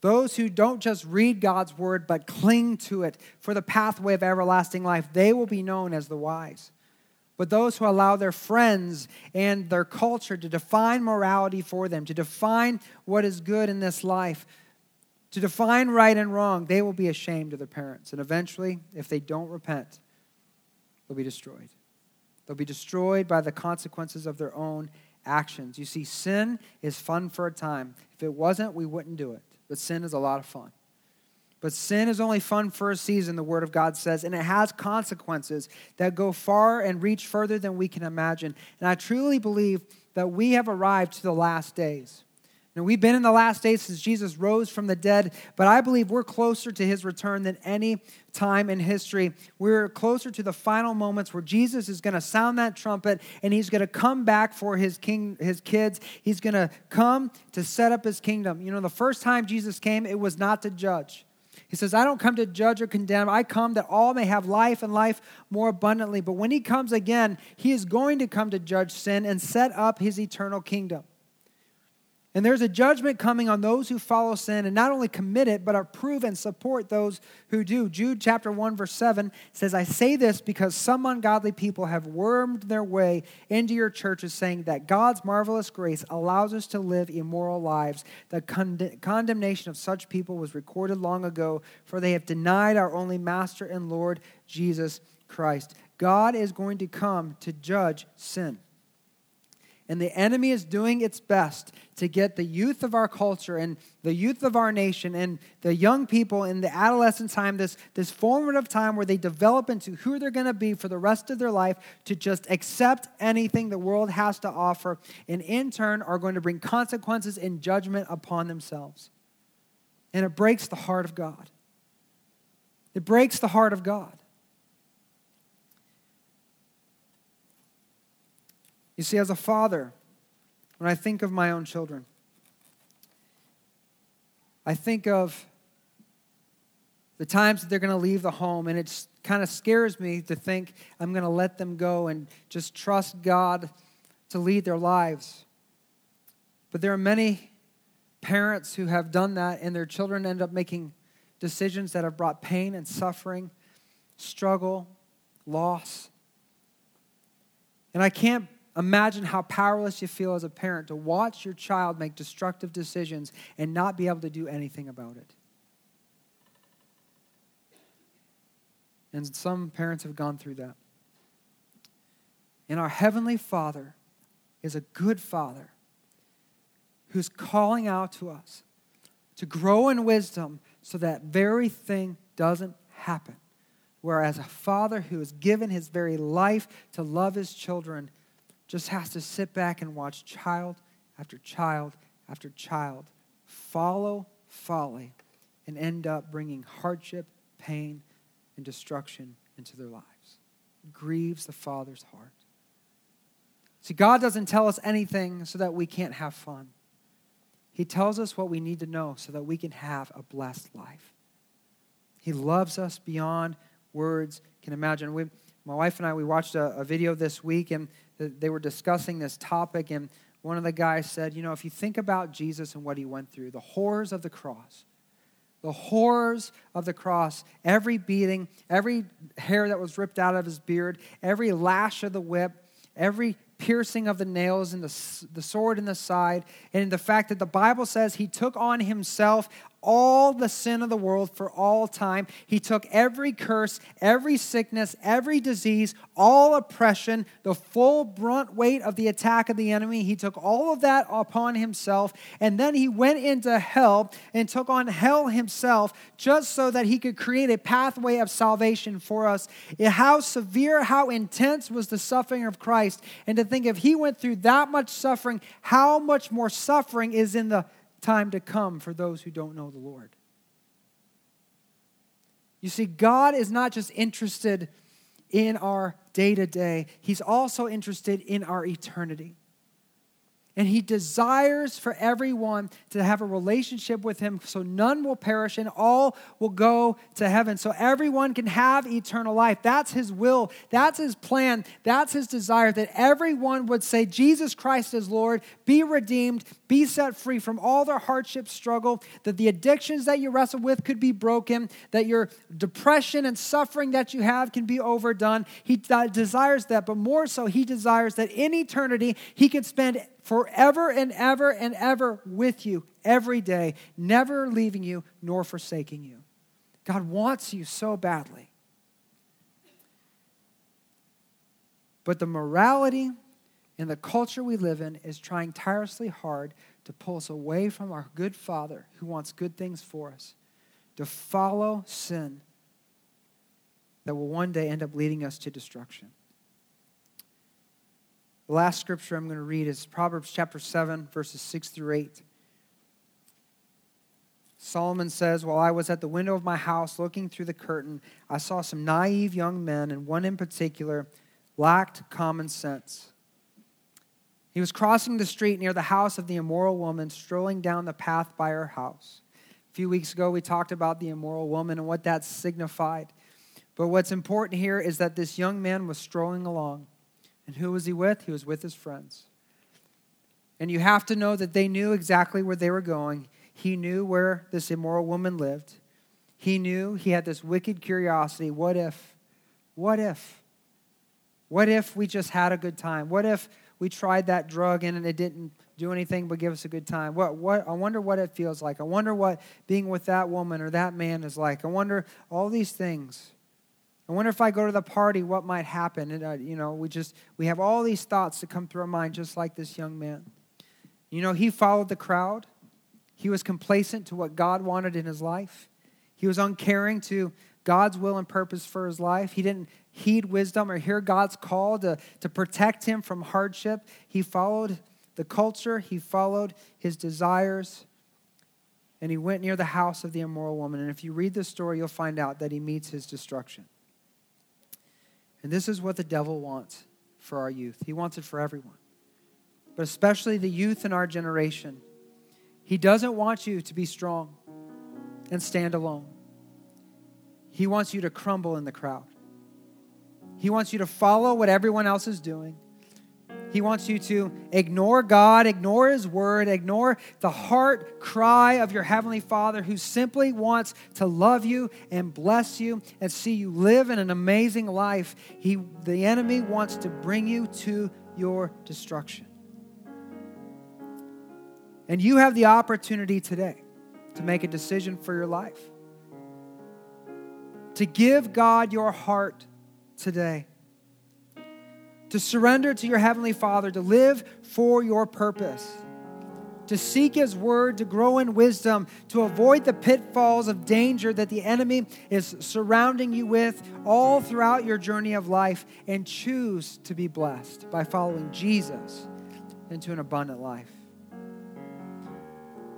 Those who don't just read God's word, but cling to it for the pathway of everlasting life, they will be known as the wise but those who allow their friends and their culture to define morality for them, to define what is good in this life, to define right and wrong, they will be ashamed of their parents. And eventually, if they don't repent, they'll be destroyed. They'll be destroyed by the consequences of their own actions. You see, sin is fun for a time. If it wasn't, we wouldn't do it. But sin is a lot of fun. But sin is only fun for a season, the Word of God says, and it has consequences that go far and reach further than we can imagine. And I truly believe that we have arrived to the last days. Now, we've been in the last days since Jesus rose from the dead, but I believe we're closer to his return than any time in history. We're closer to the final moments where Jesus is going to sound that trumpet and he's going to come back for his king his kids. He's going to come to set up his kingdom. You know, the first time Jesus came, it was not to judge. He says, I don't come to judge or condemn. I come that all may have life and life more abundantly. But when he comes again, he is going to come to judge sin and set up his eternal kingdom. And there's a judgment coming on those who follow sin and not only commit it, but approve and support those who do. Jude chapter 1, verse 7 says, I say this because some ungodly people have wormed their way into your churches, saying that God's marvelous grace allows us to live immoral lives. The con- condemnation of such people was recorded long ago, for they have denied our only Master and Lord, Jesus Christ. God is going to come to judge sin. And the enemy is doing its best to get the youth of our culture and the youth of our nation and the young people in the adolescent time, this, this formative time where they develop into who they're going to be for the rest of their life, to just accept anything the world has to offer, and in turn are going to bring consequences and judgment upon themselves. And it breaks the heart of God. It breaks the heart of God. You see, as a father, when I think of my own children, I think of the times that they're going to leave the home, and it kind of scares me to think I'm going to let them go and just trust God to lead their lives. But there are many parents who have done that, and their children end up making decisions that have brought pain and suffering, struggle, loss. And I can't Imagine how powerless you feel as a parent to watch your child make destructive decisions and not be able to do anything about it. And some parents have gone through that. And our Heavenly Father is a good Father who's calling out to us to grow in wisdom so that very thing doesn't happen. Whereas a father who has given his very life to love his children just has to sit back and watch child after child after child follow folly and end up bringing hardship, pain, and destruction into their lives. It grieves the Father's heart. See, God doesn't tell us anything so that we can't have fun. He tells us what we need to know so that we can have a blessed life. He loves us beyond words can imagine. We, my wife and I, we watched a, a video this week, and they were discussing this topic, and one of the guys said, You know, if you think about Jesus and what he went through, the horrors of the cross, the horrors of the cross, every beating, every hair that was ripped out of his beard, every lash of the whip, every piercing of the nails and the, the sword in the side, and the fact that the Bible says he took on himself all the sin of the world for all time. He took every curse, every sickness, every disease, all oppression, the full brunt weight of the attack of the enemy. He took all of that upon himself. And then he went into hell and took on hell himself just so that he could create a pathway of salvation for us. How severe, how intense was the suffering of Christ. And to think if he went through that much suffering, how much more suffering is in the time to come for those who don't know the Lord. You see, God is not just interested in our day to day, He's also interested in our eternity. And he desires for everyone to have a relationship with him so none will perish and all will go to heaven. So everyone can have eternal life. That's his will. That's his plan. That's his desire that everyone would say, Jesus Christ is Lord, be redeemed, be set free from all their hardship, struggle, that the addictions that you wrestle with could be broken, that your depression and suffering that you have can be overdone. He uh, desires that, but more so, he desires that in eternity, he could spend forever and ever and ever with you every day, never leaving you nor forsaking you. God wants you so badly. But the morality and the culture we live in is trying tirelessly hard to pull us away from our good Father who wants good things for us, to follow sin that will one day end up leading us to destruction. The last scripture I'm going to read is Proverbs chapter 7, verses 6 through 8. Solomon says, While I was at the window of my house looking through the curtain, I saw some naive young men, and one in particular lacked common sense. He was crossing the street near the house of the immoral woman, strolling down the path by her house. A few weeks ago, we talked about the immoral woman and what that signified. But what's important here is that this young man was strolling along. And who was he with? He was with his friends. And you have to know that they knew exactly where they were going. He knew where this immoral woman lived. He knew he had this wicked curiosity. What if? What if? What if we just had a good time? What if we tried that drug and it didn't do anything but give us a good time? What, what, I wonder what it feels like. I wonder what being with that woman or that man is like. I wonder all these things. I wonder if I go to the party, what might happen? And, uh, you know, we just, we have all these thoughts that come through our mind, just like this young man. You know, he followed the crowd. He was complacent to what God wanted in his life. He was uncaring to God's will and purpose for his life. He didn't heed wisdom or hear God's call to, to protect him from hardship. He followed the culture, he followed his desires, and he went near the house of the immoral woman. And if you read the story, you'll find out that he meets his destruction. And this is what the devil wants for our youth. He wants it for everyone, but especially the youth in our generation. He doesn't want you to be strong and stand alone. He wants you to crumble in the crowd. He wants you to follow what everyone else is doing. He wants you to ignore God, ignore His word, ignore the heart cry of your Heavenly Father who simply wants to love you and bless you and see you live in an amazing life. He, the enemy wants to bring you to your destruction. And you have the opportunity today to make a decision for your life, to give God your heart today, to surrender to your Heavenly Father, to live for your purpose, to seek His Word, to grow in wisdom, to avoid the pitfalls of danger that the enemy is surrounding you with all throughout your journey of life, and choose to be blessed by following Jesus into an abundant life.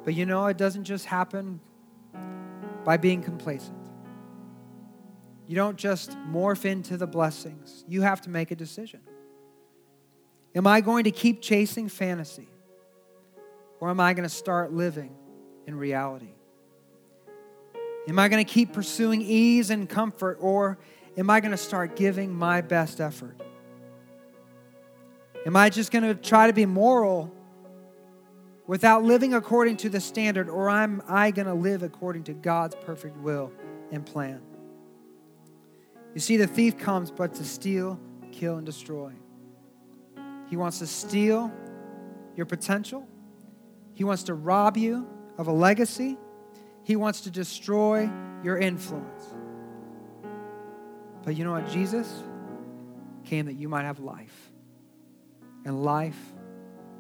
But you know, it doesn't just happen by being complacent. You don't just morph into the blessings. You have to make a decision. Am I going to keep chasing fantasy? Or am I going to start living in reality? Am I going to keep pursuing ease and comfort? Or am I going to start giving my best effort? Am I just going to try to be moral without living according to the standard, or am I going to live according to God's perfect will and plan? You see, the thief comes but to steal, kill, and destroy. He wants to steal your potential, he wants to rob you of a legacy, he wants to destroy your influence. But you know what? Jesus came that you might have life, and life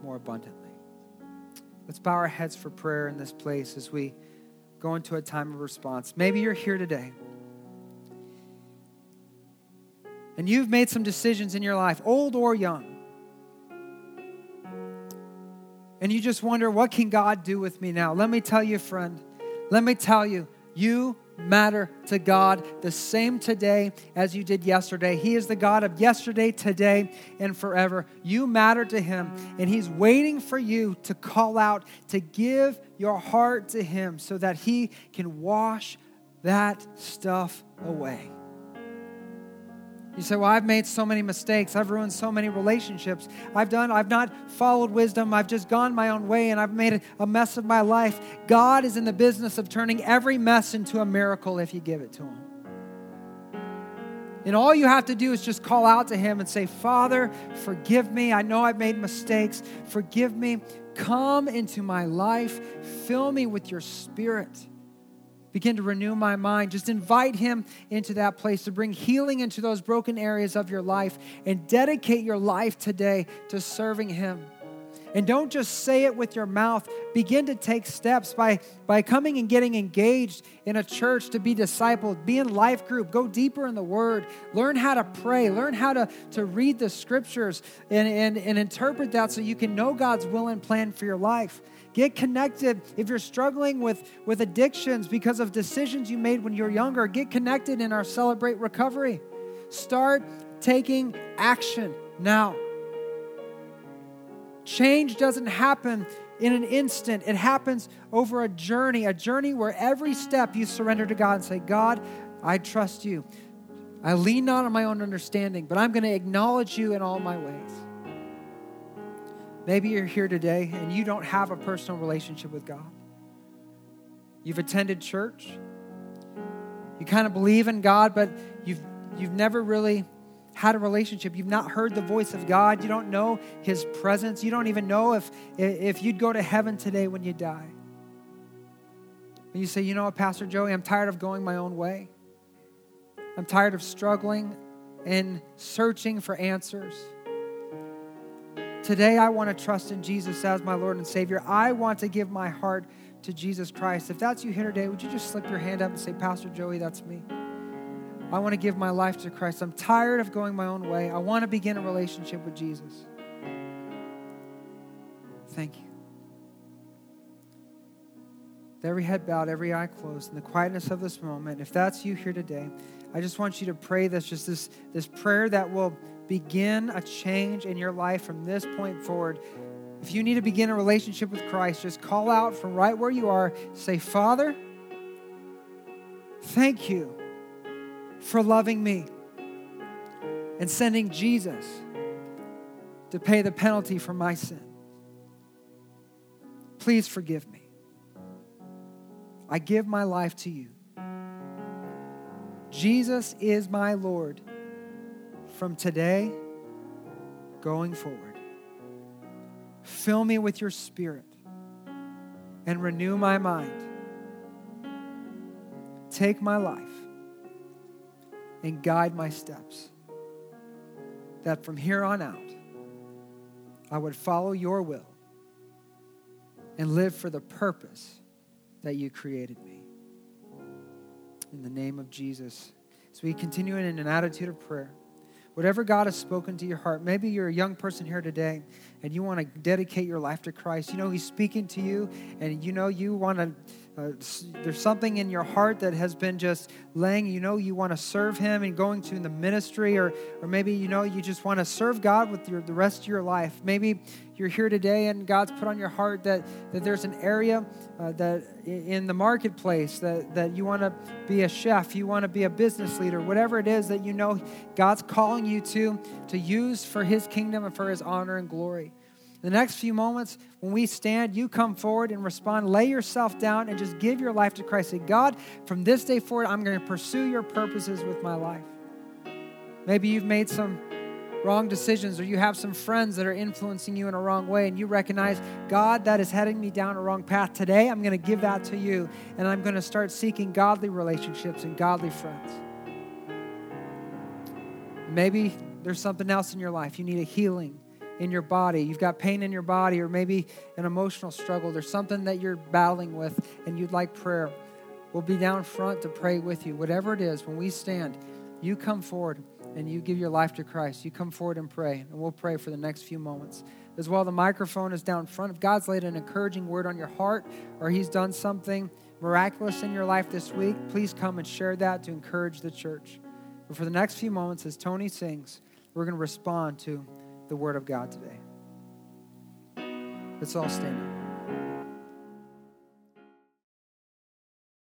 more abundantly. Let's bow our heads for prayer in this place as we go into a time of response. Maybe you're here today and you've made some decisions in your life, old or young. And you just wonder, what can God do with me now? Let me tell you, friend, let me tell you, you matter to God the same today as you did yesterday. He is the God of yesterday, today, and forever. You matter to Him, and He's waiting for you to call out, to give your heart to Him so that He can wash that stuff away. You say, Well, I've made so many mistakes. I've ruined so many relationships. I've done, I've not followed wisdom. I've just gone my own way and I've made a mess of my life. God is in the business of turning every mess into a miracle if you give it to Him. And all you have to do is just call out to Him and say, Father, forgive me. I know I've made mistakes. Forgive me. Come into my life. Fill me with your spirit begin to renew my mind. Just invite Him into that place to bring healing into those broken areas of your life and dedicate your life today to serving Him. And don't just say it with your mouth. Begin to take steps by, by coming and getting engaged in a church to be discipled. Be in life group. Go deeper in the word. Learn how to pray. Learn how to, to read the scriptures and, and, and interpret that so you can know God's will and plan for your life. Get connected. If you're struggling with, with addictions because of decisions you made when you were younger, get connected in our Celebrate Recovery. Start taking action now. Change doesn't happen in an instant, it happens over a journey, a journey where every step you surrender to God and say, God, I trust you. I lean not on my own understanding, but I'm going to acknowledge you in all my ways. Maybe you're here today and you don't have a personal relationship with God. You've attended church. You kind of believe in God, but you've, you've never really had a relationship. You've not heard the voice of God. You don't know His presence. You don't even know if, if you'd go to heaven today when you die. And you say, you know what, Pastor Joey, I'm tired of going my own way. I'm tired of struggling and searching for answers. Today, I want to trust in Jesus as my Lord and Savior. I want to give my heart to Jesus Christ. If that's you here today, would you just slip your hand up and say, Pastor Joey, that's me? I want to give my life to Christ. I'm tired of going my own way. I want to begin a relationship with Jesus. Thank you. With every head bowed, every eye closed, in the quietness of this moment, if that's you here today, I just want you to pray this just this, this prayer that will begin a change in your life from this point forward. If you need to begin a relationship with Christ, just call out from right where you are. Say, Father, thank you for loving me and sending Jesus to pay the penalty for my sin. Please forgive me. I give my life to you. Jesus is my Lord from today going forward. Fill me with your spirit and renew my mind. Take my life and guide my steps. That from here on out, I would follow your will and live for the purpose that you created me. In the name of Jesus. So we continue in an attitude of prayer. Whatever God has spoken to your heart, maybe you're a young person here today and you want to dedicate your life to Christ. You know, He's speaking to you, and you know you want to uh, there's something in your heart that has been just laying, you know, you want to serve Him and going to the ministry, or, or maybe, you know, you just want to serve God with your, the rest of your life. Maybe you're here today and God's put on your heart that, that there's an area uh, that in the marketplace that, that you want to be a chef, you want to be a business leader, whatever it is that you know God's calling you to, to use for His kingdom and for His honor and glory the next few moments, when we stand, you come forward and respond. Lay yourself down and just give your life to Christ. Say, God, from this day forward, I'm going to pursue your purposes with my life. Maybe you've made some wrong decisions or you have some friends that are influencing you in a wrong way and you recognize, God, that is heading me down a wrong path. Today, I'm going to give that to you and I'm going to start seeking godly relationships and godly friends. Maybe there's something else in your life. You need a healing in your body, you've got pain in your body, or maybe an emotional struggle, there's something that you're battling with and you'd like prayer, we'll be down front to pray with you. Whatever it is, when we stand, you come forward and you give your life to Christ. You come forward and pray, and we'll pray for the next few moments. As well, the microphone is down front. If God's laid an encouraging word on your heart or He's done something miraculous in your life this week, please come and share that to encourage the church. But for the next few moments, as Tony sings, we're going to respond to the Word of God today. Let's all stand up.